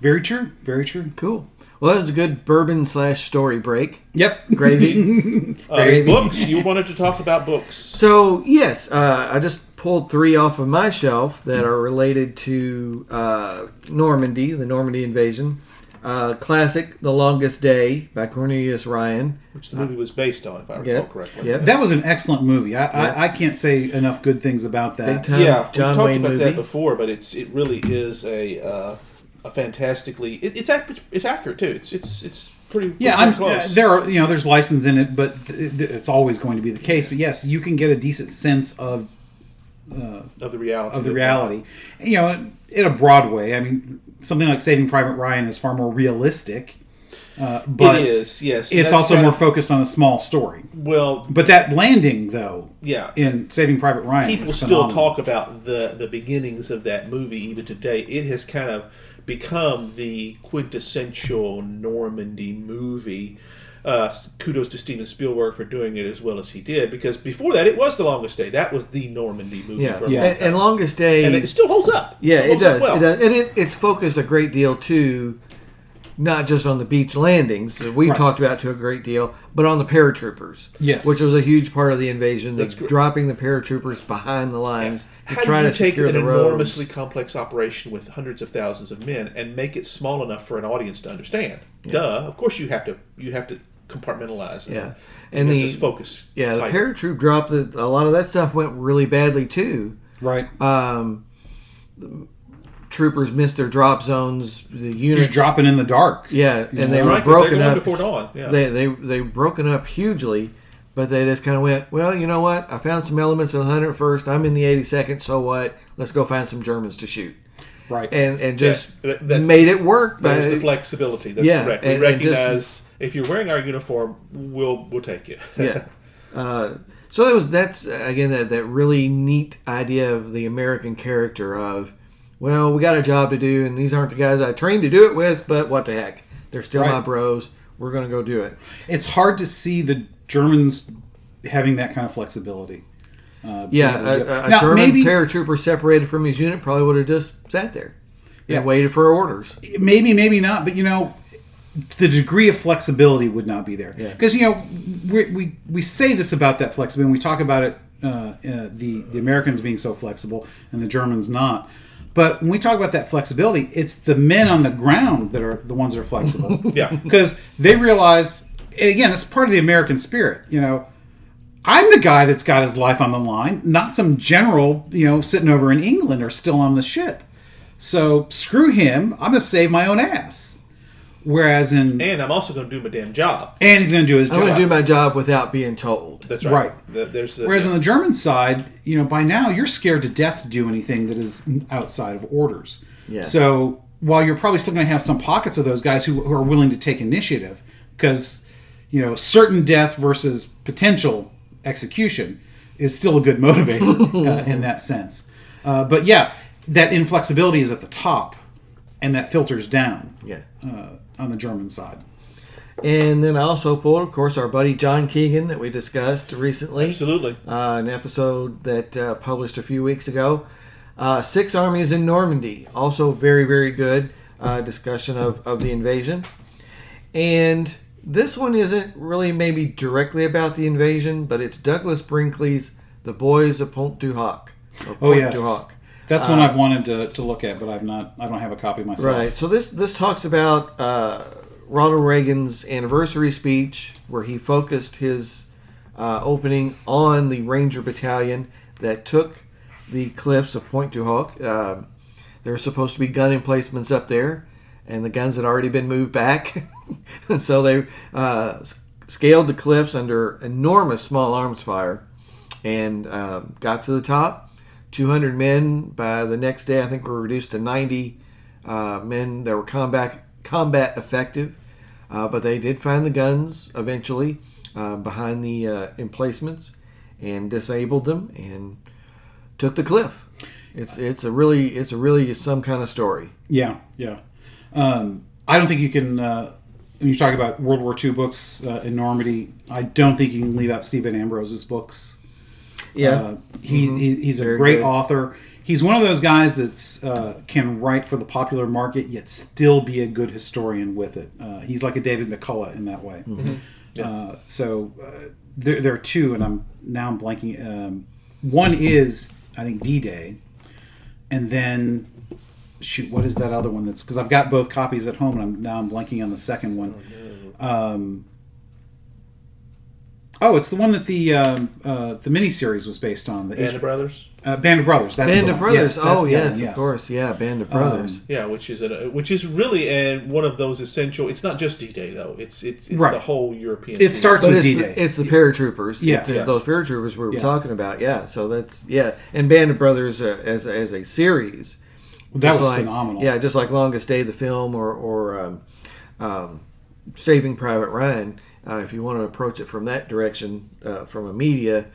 Very true. Very true. cool well that was a good bourbon slash story break Yep. gravy Uh, Gravy. books. You wanted to talk about books. So yes, uh, I just pulled three off of my shelf that are related to uh, Normandy, the Normandy invasion. Uh, classic, The Longest Day by Cornelius Ryan. Which the movie was based on, if I recall Yep. correctly. Yep. That was an excellent movie. I, Yeah. I, I can't say enough good things about that. Big time yeah, John we've talked Wayne about movie. that before, but it's it really is a uh, a fantastically it, it's ac- it's accurate too. It's it's it's pretty Yeah, I'm, uh, there are you know there's license in it, but th- th- it's always going to be the case. But yes, you can get a decent sense of of the reality of the reality. You know, in a broad way. I mean, something like Saving Private Ryan is far more realistic, uh, but it is yes. it's also more of- focused on a small story. well. But that landing, though, Yeah, in Saving Private Ryan, people still talk about the the beginnings of that movie even today. It has kind of become the quintessential Normandy movie. Uh, kudos to Steven Spielberg for doing it as well as he did, because before that it was the longest day. That was the Normandy movie Yeah, for a Yeah. long And, time. and Longest Day. and it still holds up. yeah, Still it holds up does. well. It does, and it, it's focused a great deal too, not just on the beach landings that we Right. talked about to a great deal, but on the paratroopers. Yes. which was a huge part of the invasion. That's gr- dropping the paratroopers behind the lines to How try do you to take secure an the roads. enormously complex operation with hundreds of thousands of men and make it small enough for an audience to understand? Duh. Of course, you have to. You have to compartmentalize. Yeah. and And the- focus. Yeah, the tight. paratroop drop. The, a lot of that stuff went really badly too. right. Um, the troopers missed their drop zones. The units Just dropping in the dark. Yeah, and they know? were Right, 'cause they're broken going up. before dawn. Yeah. They they they broken up hugely, but they just kind of went. Well, you know what? I found some elements in the 101st. I'm in the 82nd. So what? Let's go find some Germans to shoot, Right. and and just Yeah, that- that's- made it work. But There's the flexibility. That's Yeah, correct. We and- and just- recognize if you're wearing our uniform, we'll we'll take you. yeah. Uh, so that was that's uh, again that, that really neat idea of the American character of, well, we got a job to do, and these aren't the guys I trained to do it with, but what the heck, they're still my bros. We're gonna go do it. it's hard to see the Germans having that kind of flexibility. Uh, Yeah, being able to do- a, a, a now, German maybe, paratrooper separated from his unit probably would have just sat there Yeah. and waited for orders. maybe, maybe not. But you know, the degree of flexibility would not be there Yeah. because you know we, we we say this about that flexibility. And we talk about it, uh, uh, the the Americans being so flexible and the Germans not. But when we talk about that flexibility, it's the men on the ground that are the ones that are flexible. Yeah. because they realize, and again, it's part of the American spirit. You know, I'm the guy that's got his life on the line, not some general, you know, sitting over in England or still on the ship. So screw him. I'm going to save my own ass. Whereas in and I'm also going to do my damn job. and he's going to do his I'm job. going to do my job without being told. That's right. Right. The- there's the, Whereas on the German side, you know, by now you're scared to death to do anything that is outside of orders. Yeah. So while you're probably still going to have some pockets of those guys who, who are willing to take initiative, because you know, certain death versus potential execution is still a good motivator uh, in that sense. Uh, but yeah, that inflexibility is at the top, and that filters down Yeah. uh, on the German side. And then I also pulled, of course, our buddy John Keegan that we discussed recently. absolutely. uh, an episode that uh, published a few weeks ago. Uh, Six Armies in Normandy, also very, very good uh, discussion of, of the invasion. And this one isn't really maybe directly about the invasion, but it's Douglas Brinkley's The Boys of Pointe du Hoc. or Oh yes, du Hoc. That's one I've wanted to, to look at, but I've not. I don't have a copy myself. Right. So this this talks about uh, Ronald Reagan's anniversary speech, where he focused his uh, opening on the Ranger Battalion that took the cliffs of Pointe du Hoc. Uh, there were supposed to be gun emplacements up there, and the guns had already been moved back. and so they uh, scaled the cliffs under enormous small arms fire and uh, got to the top. 200 men by the next day, I think, we were reduced to 90 uh, men that were combat combat effective. Uh, but they did find the guns eventually uh, behind the uh, emplacements and disabled them and took the cliff. It's it's a really it's a really some kind of story. Yeah, yeah. Um, I don't think you can. Uh, when you talk about World War II books uh, in Normandy, I don't think you can leave out Stephen Ambrose's books. Yeah, Uh, he, he he's a Very great good. author. He's one of those guys that's uh, can write for the popular market yet still be a good historian with it. Uh, he's like a David McCullough in that way. Uh, so uh, there, there are two, and I'm now I'm blanking. Um, one is I think D Day, and then shoot, what is that other one? That's because I've got both copies at home, and I'm now I'm blanking on the second one. Um, oh, it's the one that the um, uh, the miniseries was based on. The Band of Brothers. uh, Band of Brothers. That's Band the of one. Brothers. Yes, that's oh the yes, one, of course. Yeah, Band of Brothers. Yeah, which is a, which is really and one of those essential. It's not just D Day though. It's it's, it's Right. the whole European. It theme. starts but with it's D-Day. the, it's the paratroopers. Yeah. It's, uh, Yeah. those paratroopers we were Yeah. talking about. Yeah, so that's yeah, and Band of Brothers uh, as as a series. that was like- phenomenal. Yeah, just like Longest Day, the film, or or um, um, Saving Private Ryan. Uh, if you want to approach it from that direction, uh, from a media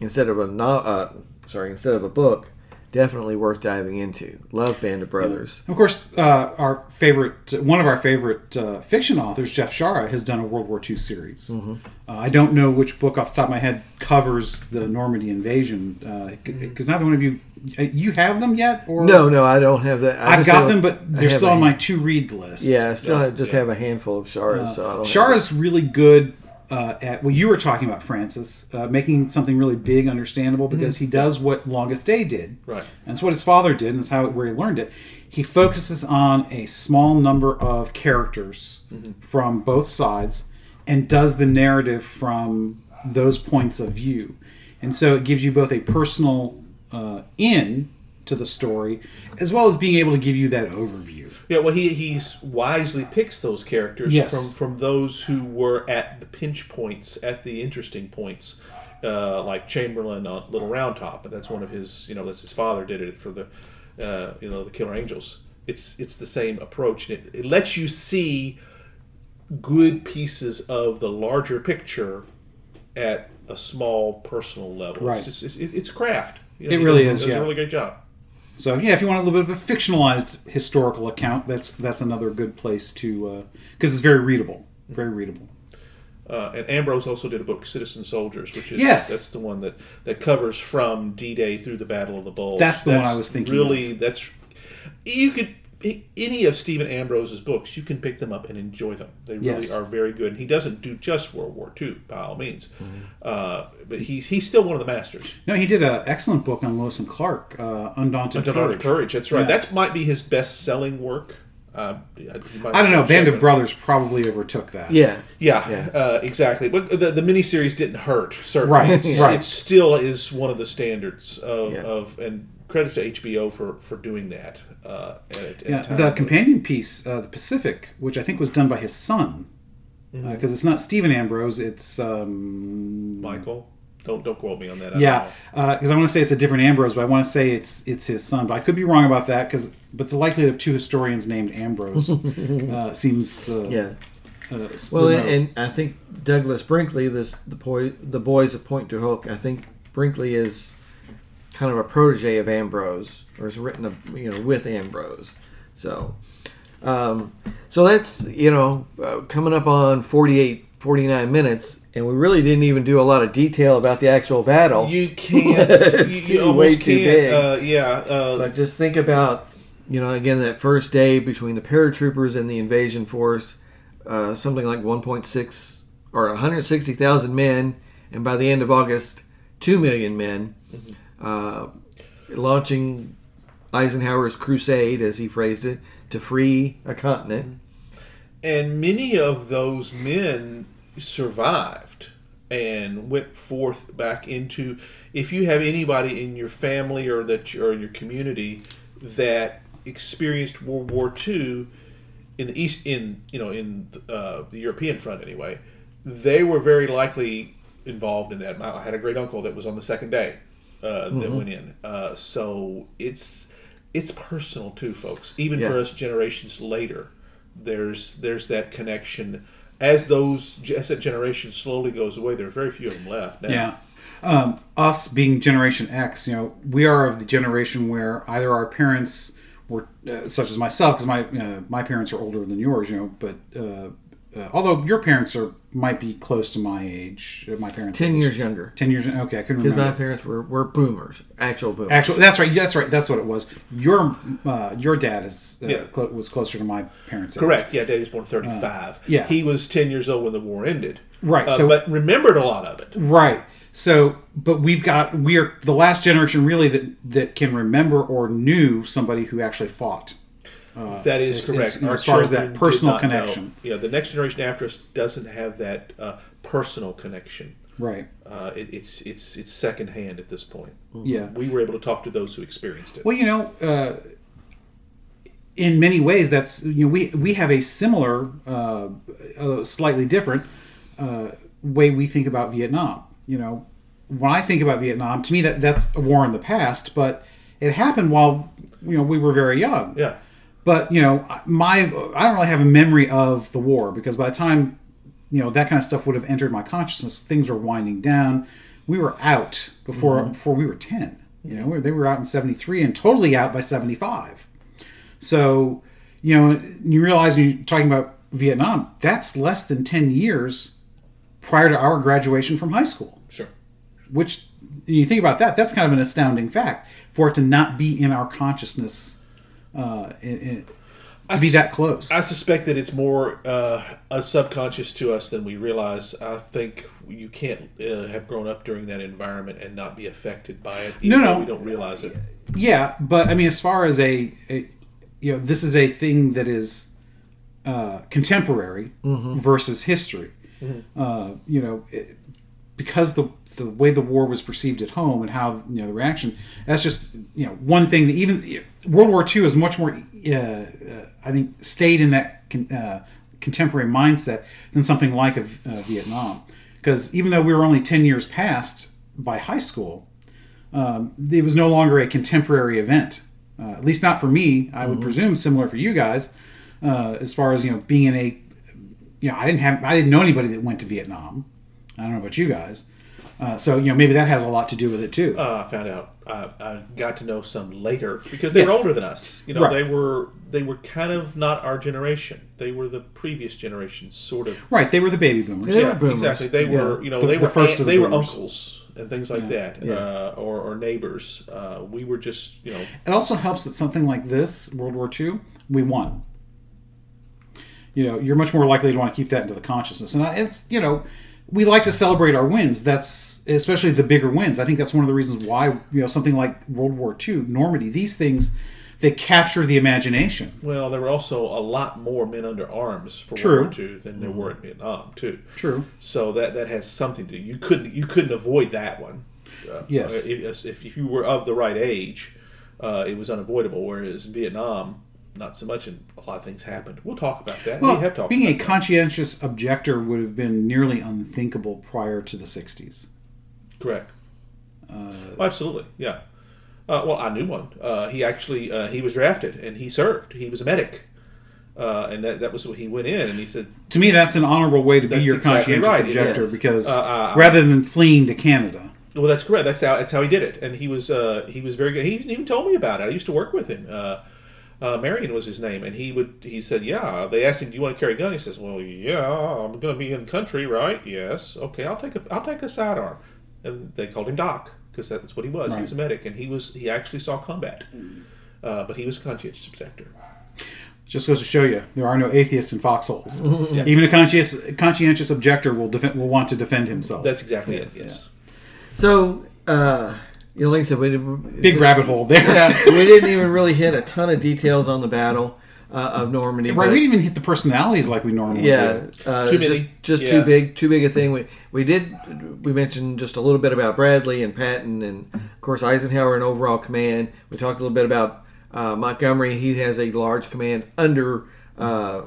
instead of a no, uh, sorry, instead of a book, definitely worth diving into. Love Band of Brothers. Of course, uh, our favorite, one of our favorite uh, fiction authors, Jeff Shaara, has done a World War II series. Mm-hmm. Uh, I don't know which book off the top of my head covers the Normandy invasion because neither one of you, uh, you have them yet, or No, no, I don't have that. I I've got them, but they're still on my to read list. Yeah, I still Yeah, have, just yeah. have a handful of Shaaras, so I don't. Shaara's really good uh, at what you were talking about, Francis, uh, making something really big understandable because he does what Longest Day did. Right. And it's what his father did, and it's how where he learned it. He focuses on a small number of characters from both sides and does the narrative from those points of view. And so it gives you both a personal uh, in to the story as well as being able to give you that overview. Yeah, well, he he's wisely picks those characters Yes. from from those who were at the pinch points, at the interesting points, uh, like Chamberlain on Little Round Top, but that's one of his. You know, that's his father did it for the, uh, you know, the Killer Angels. It's it's the same approach, and it, it lets you see good pieces of the larger picture at a small personal level. Right. It's, just, it, it's craft. It really does- is, does yeah. a really great job. So yeah, if you want a little bit of a fictionalized historical account, that's that's another good place to because it's very readable, very readable. Uh, and Ambrose also did a book, Citizen Soldiers, which is Yes. that's the one that, that covers from D Day through the Battle of the Bulge. That's the one I was thinking Really, that's you could any of Stephen Ambrose's books, you can pick them up and enjoy them. They really Yes. are very good. And he doesn't do just World War II by all means, Mm-hmm. uh, but he's he's still one of the masters. No, he did an excellent book on Lewis and Clark, uh, Undaunted, Undaunted Courage. Courage. That's right. Yeah. That might be his best selling work. Uh, I don't know. check Band it. of Brothers probably overtook that. Yeah, Yeah, Yeah. Uh, exactly. But the the miniseries didn't hurt. Certainly, Right, It's, right. It still is one of the standards of, Yeah. of and credit to HBO for for doing that. Uh, at, at Yeah, time the when- companion piece, uh, the Pacific, which I think was done by his son, because Mm-hmm. it's not Stephen Ambrose, it's um, Michael. Don't don't quote me on that. I Yeah, know. because I want to say it's a different Ambrose, but I want to say it's it's his son. But I could be wrong about that. Because but the likelihood of two historians named Ambrose uh, seems uh, yeah. uh, Well, and, and I think Douglas Brinkley, this the boy, the boys of Pointe du Hoc. I think Brinkley is kind of a protege of Ambrose, or is written of you know with Ambrose. So, um, so that's you know uh, coming up on 48, 49 minutes, and we really didn't even do a lot of detail about the actual battle. You can't. It's you, you way too big. Uh, yeah. Uh, But just think about, you know, again, that first day between the paratroopers and the invasion force, uh, something like 1.6 or 160,000 men, and by the end of August, 2 million men, uh, launching Eisenhower's crusade, as he phrased it, to free a continent. and many of those men survived and went forth back into if you have anybody in your family or that you, or your community that experienced World War II in the east in you know in uh, the European front anyway, they were very likely involved in that. I had a great uncle that was on the second day uh, that went in. Uh, so it's it's personal too, folks. Even for us generations later, there's there's that connection. As those as that generation slowly goes away, there are very few of them left now. Yeah. Um, us being Generation X, you know, we are of the generation where either our parents were, uh, such as myself, because my uh, my parents are older than yours, you know, but uh, uh, although your parents are might be close to my age, uh, my parents Ten age. years younger. ten years. Okay, I couldn't Because my parents were, were boomers, actual boomers. Actually, that's right. That's right. That's what it was. Your uh, your dad is uh, Yeah. clo- was closer to my parents. age. Correct. Yeah, Daddy was born thirty five. Uh, yeah. he was ten years old when the war ended. Right, uh, so- but remembered a lot of it. Right. So, but we've got we are the last generation really that that can remember or knew somebody who actually fought. That is as- correct. as- you know, Our as far as that personal not know. Yeah, the next generation after us doesn't have that uh, personal connection. Right. Uh, it, it's it's it's secondhand at this point. Yeah. We were able to talk to those who experienced it. Well, you know, uh, in many ways, that's you know we we have a similar, uh, uh, slightly different uh, way we think about Vietnam. You know, when I think about Vietnam, to me that that's a war in the past, but it happened while you know we were very young. yeah. But you know, my I don't really have a memory of the war because by the time you know that kind of stuff would have entered my consciousness, things were winding down. We were out before mm-hmm. before we were ten. You know, we- they were out in seventy three and totally out by seventy five. So you know, you realize when you're talking about Vietnam, that's less than ten years prior to our graduation from high school Sure. which you think about that that's kind of an astounding fact for it to not be in our consciousness uh, to be that close I suspect that it's more uh, a subconscious to us than we realize. I think you can't uh, have grown up during that environment and not be affected by it. even No, no. We don't realize it. yeah but i mean as far as a, a you know this is a thing that is uh, contemporary versus history uh, you know it, because the the way the war was perceived at home and how you know the reaction that's just you know one thing that even World War II is much more uh, uh, I think stayed in that con, uh, contemporary mindset than something like a, uh, Vietnam. Because even though we were only 10 years past by high school um, it was no longer a contemporary event. Uh, at least not for me. I would presume similar for you guys uh, as far as you know being in a you know I didn't have I didn't know anybody that went to Vietnam. I don't know about you guys. Uh, so you know maybe that has a lot to do with it too. Uh, I found out. I, I got to know some later because they were older than us. You know, Right. they were they were kind of not our generation. They were the previous generation, sort of. right, they were the baby boomers. They yeah, boomers. exactly. They were, Yeah. you know, The- they the were first aunt- of the they were uncles and things like that, Yeah. Uh, or, or neighbors. Uh, we were just, you know, It also helps that something like this, World War II, we won. You know, you're much more likely to want to keep that into the consciousness, and I- it's you know, we like to celebrate our wins. That's especially the bigger wins. I think that's one of the reasons why you know something like World War II, Normandy, these things they capture the imagination. well, there were also a lot more men under arms for True. World War II than there were in Vietnam too. True. So that that has something to do. You couldn't you couldn't avoid that one. Uh, Yes. If, if, you were of the right age, uh, it was unavoidable. Whereas in Vietnam, not so much, and a lot of things happened. We'll talk about that. Well, we have talked. being a about that. conscientious objector would have been nearly unthinkable prior to the '60s. Correct. Oh, absolutely, yeah. Uh, well, I knew one. Uh, he actually uh, he was drafted and he served. He was a medic, uh, and that, that was what he went in. And he said, To me, that's an honorable way to be your exactly conscientious right, objector because Uh, uh, rather than fleeing to Canada. "Well, that's correct. That's how that's how he did it." And he was uh, he was very good. He even told me about it. I used to work with him. Uh, Marion was his name, and he would he said, "Yeah." They asked him, "Do you want to carry a gun?" He says, "Well, yeah, I'm going to be in country, right? Yes. Okay, I'll take a I'll take a sidearm." And they called him Doc because that's what he was. He was a medic, and he was he actually saw combat, uh, but he was a conscientious objector. Just goes to show you there are no atheists in foxholes. Even a conscientious conscientious objector will defend, will want to defend himself. That's exactly it. Yes. So, uh, you know, like I said, we did, Big rabbit hole there. Yeah, we didn't even really hit a ton of details on the battle uh, of Normandy. Right, but- we didn't even hit the personalities like we normally yeah, do. uh, Too it's many. just just Yeah. too big, too big a thing. We we did we mentioned just a little bit about Bradley and Patton, and of course Eisenhower in overall command. We talked a little bit about uh, Montgomery. He has a large command under uh,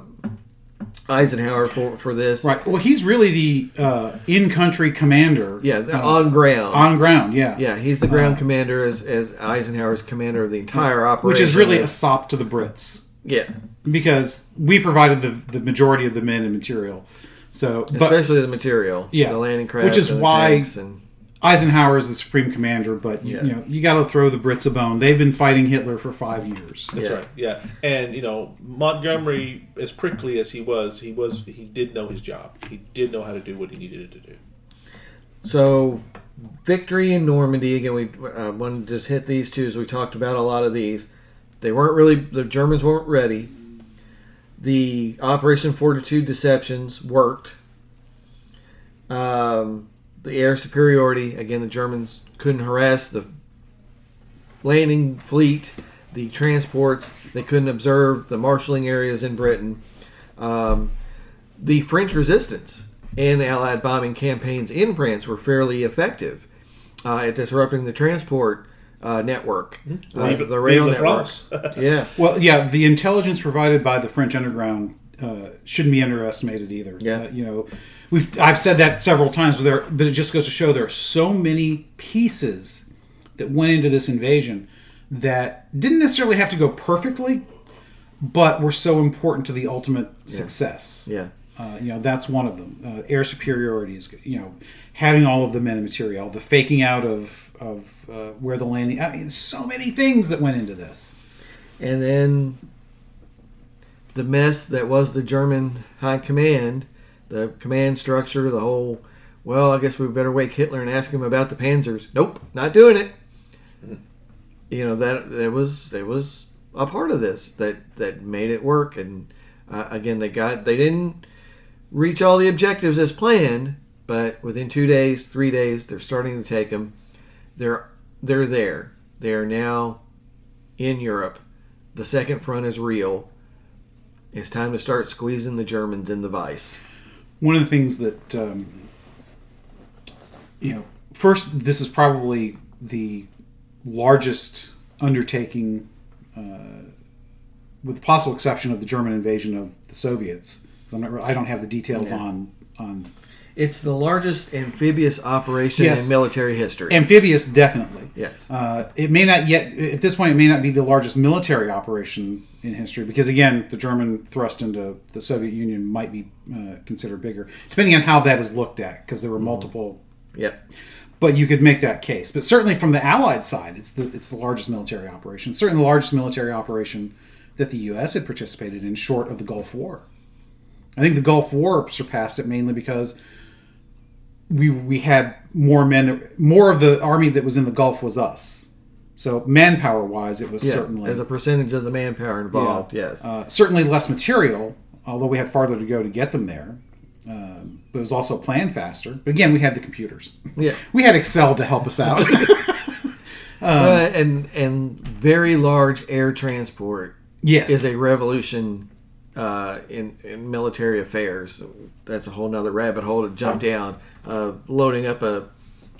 Eisenhower for for this. Right. Well, he's really the uh, in-country commander. Yeah, the- on ground. on ground. Yeah. yeah, he's the ground commander as as Eisenhower's commander of the entire operation. Which is really a sop to the Brits yeah, because we provided the the majority of the men and material. So, but especially the material. Yeah, the landing craft, which is why- tanks and Eisenhower is the supreme commander. But you, Yeah. you know, you got to throw the Brits a bone. They've been fighting Hitler for five years. That's Yeah. right. Yeah, and you know Montgomery, as prickly as he was, he was he did know his job. He did know how to do what he needed to do. So, victory in Normandy. Again, we uh, wanted to just hit these two as we talked about a lot of these. They weren't really, the Germans weren't ready. The Operation Fortitude deceptions worked. Um, the air superiority, again, the Germans couldn't harass the landing fleet, the transports. They couldn't observe the marshalling areas in Britain. Um, the French resistance and the Allied bombing campaigns in France were fairly effective uh, at disrupting the transport uh, network, uh, Vive- the rail Vive network. France. yeah, Well, yeah, the intelligence provided by the French underground uh, shouldn't be underestimated either. Yeah. Uh, you know, we've I've said that several times, but there, but it just goes to show there are so many pieces that went into this invasion that didn't necessarily have to go perfectly, but were so important to the ultimate success. yeah. Uh, you know, that's one of them. Uh, air superiority is, you know, having all of the men and material, the faking out of of uh, where the landing. I mean, so many things that went into this. And then the mess that was the German high command, the command structure, the whole. Well, I guess we better wake Hitler and ask him about the Panzers. Nope, not doing it. You know that that was that was a part of this that that made it work. And uh, again, they got they didn't reach all the objectives as planned, but within two days, three days, they're starting to take them. They're they're there. They are now in Europe. The second front is real. It's time to start squeezing the Germans in the vice. one of the things that um, you know first this is probably the largest undertaking uh, with the possible exception of the german invasion of the soviets I'm not, i don't have the details Yeah. on on It's the largest amphibious operation Yes. in military history. amphibious definitely yes. uh, it may not yet at this point it may not be the largest military operation in history because again the german thrust into the soviet union might be uh, considered bigger depending on how that is looked at because there were multiple yep. but you could make that case. But certainly from the Allied side, it's the it's the largest military operation. Certainly the largest military operation that the U.S. had participated in, short of the Gulf War. I think the Gulf War surpassed it mainly because we we had more men, that, more of the army that was in the Gulf was us. So manpower wise, it was Yeah. certainly As a percentage of the manpower involved, yes. uh, certainly less material, although we had farther to go to get them there. Um, but it was also planned faster. But again, we had the computers. Yeah. We had Excel to help us out. Uh, and and very large air transport yes. is a revolution uh, in, in military affairs. That's a whole nother rabbit hole to jump down. Uh, loading up a,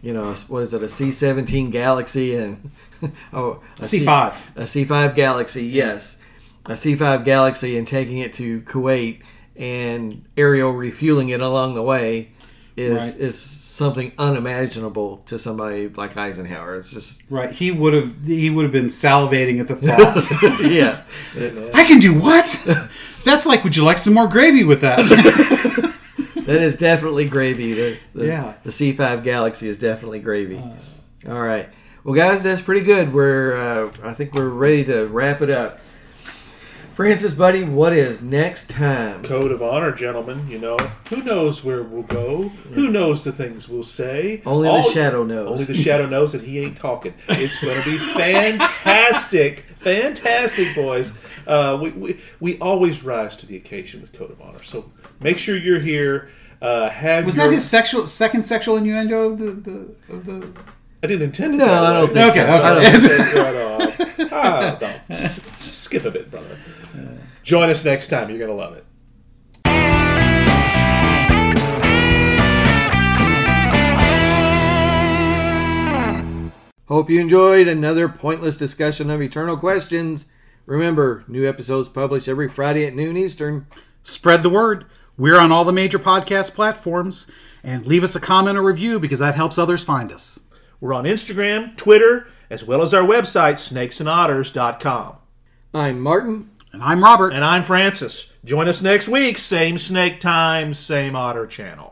you know, what is it, a C seventeen Galaxy and oh a C5. a C five Galaxy, yes, a C five Galaxy, and taking it to Kuwait and aerial refueling it along the way. Is, Right. is something unimaginable to somebody like Eisenhower. It's just right. He would have he would have been salivating at the thought. yeah, I can do what? That's like, would you like some more gravy with that? That is definitely gravy. The, the, Yeah. the C5 Galaxy is definitely gravy. All right. Well, guys, that's pretty good. We're, uh, I think we're ready to wrap it up. Francis, buddy, what is next time? Code of honor, gentlemen. You know, who knows where we'll go? Who knows the things we'll say? Only the shadow knows. Only the shadow knows that he ain't talking. It's going to be fantastic, fantastic, boys. Uh, we, we we always rise to the occasion with Code of Honor. So make sure you're here. Uh, have Was your, that his sexual second sexual innuendo of the, the of the? I didn't intend it. No, that I don't think Okay, so. okay. I don't I think so. said right. Ah, no. S- skip a bit, brother. Join us next time. You're going to love it. Hope you enjoyed another pointless discussion of eternal questions Remember, new episodes published every Friday at noon Eastern. Spread the word. We're on all the major podcast platforms. And leave us a comment or review because that helps others find us. We're on Instagram, Twitter, as well as our website, snakesandotters.com. I'm Martin. And I'm Robert. And I'm Francis. Join us next week, same snake time, same otter channel.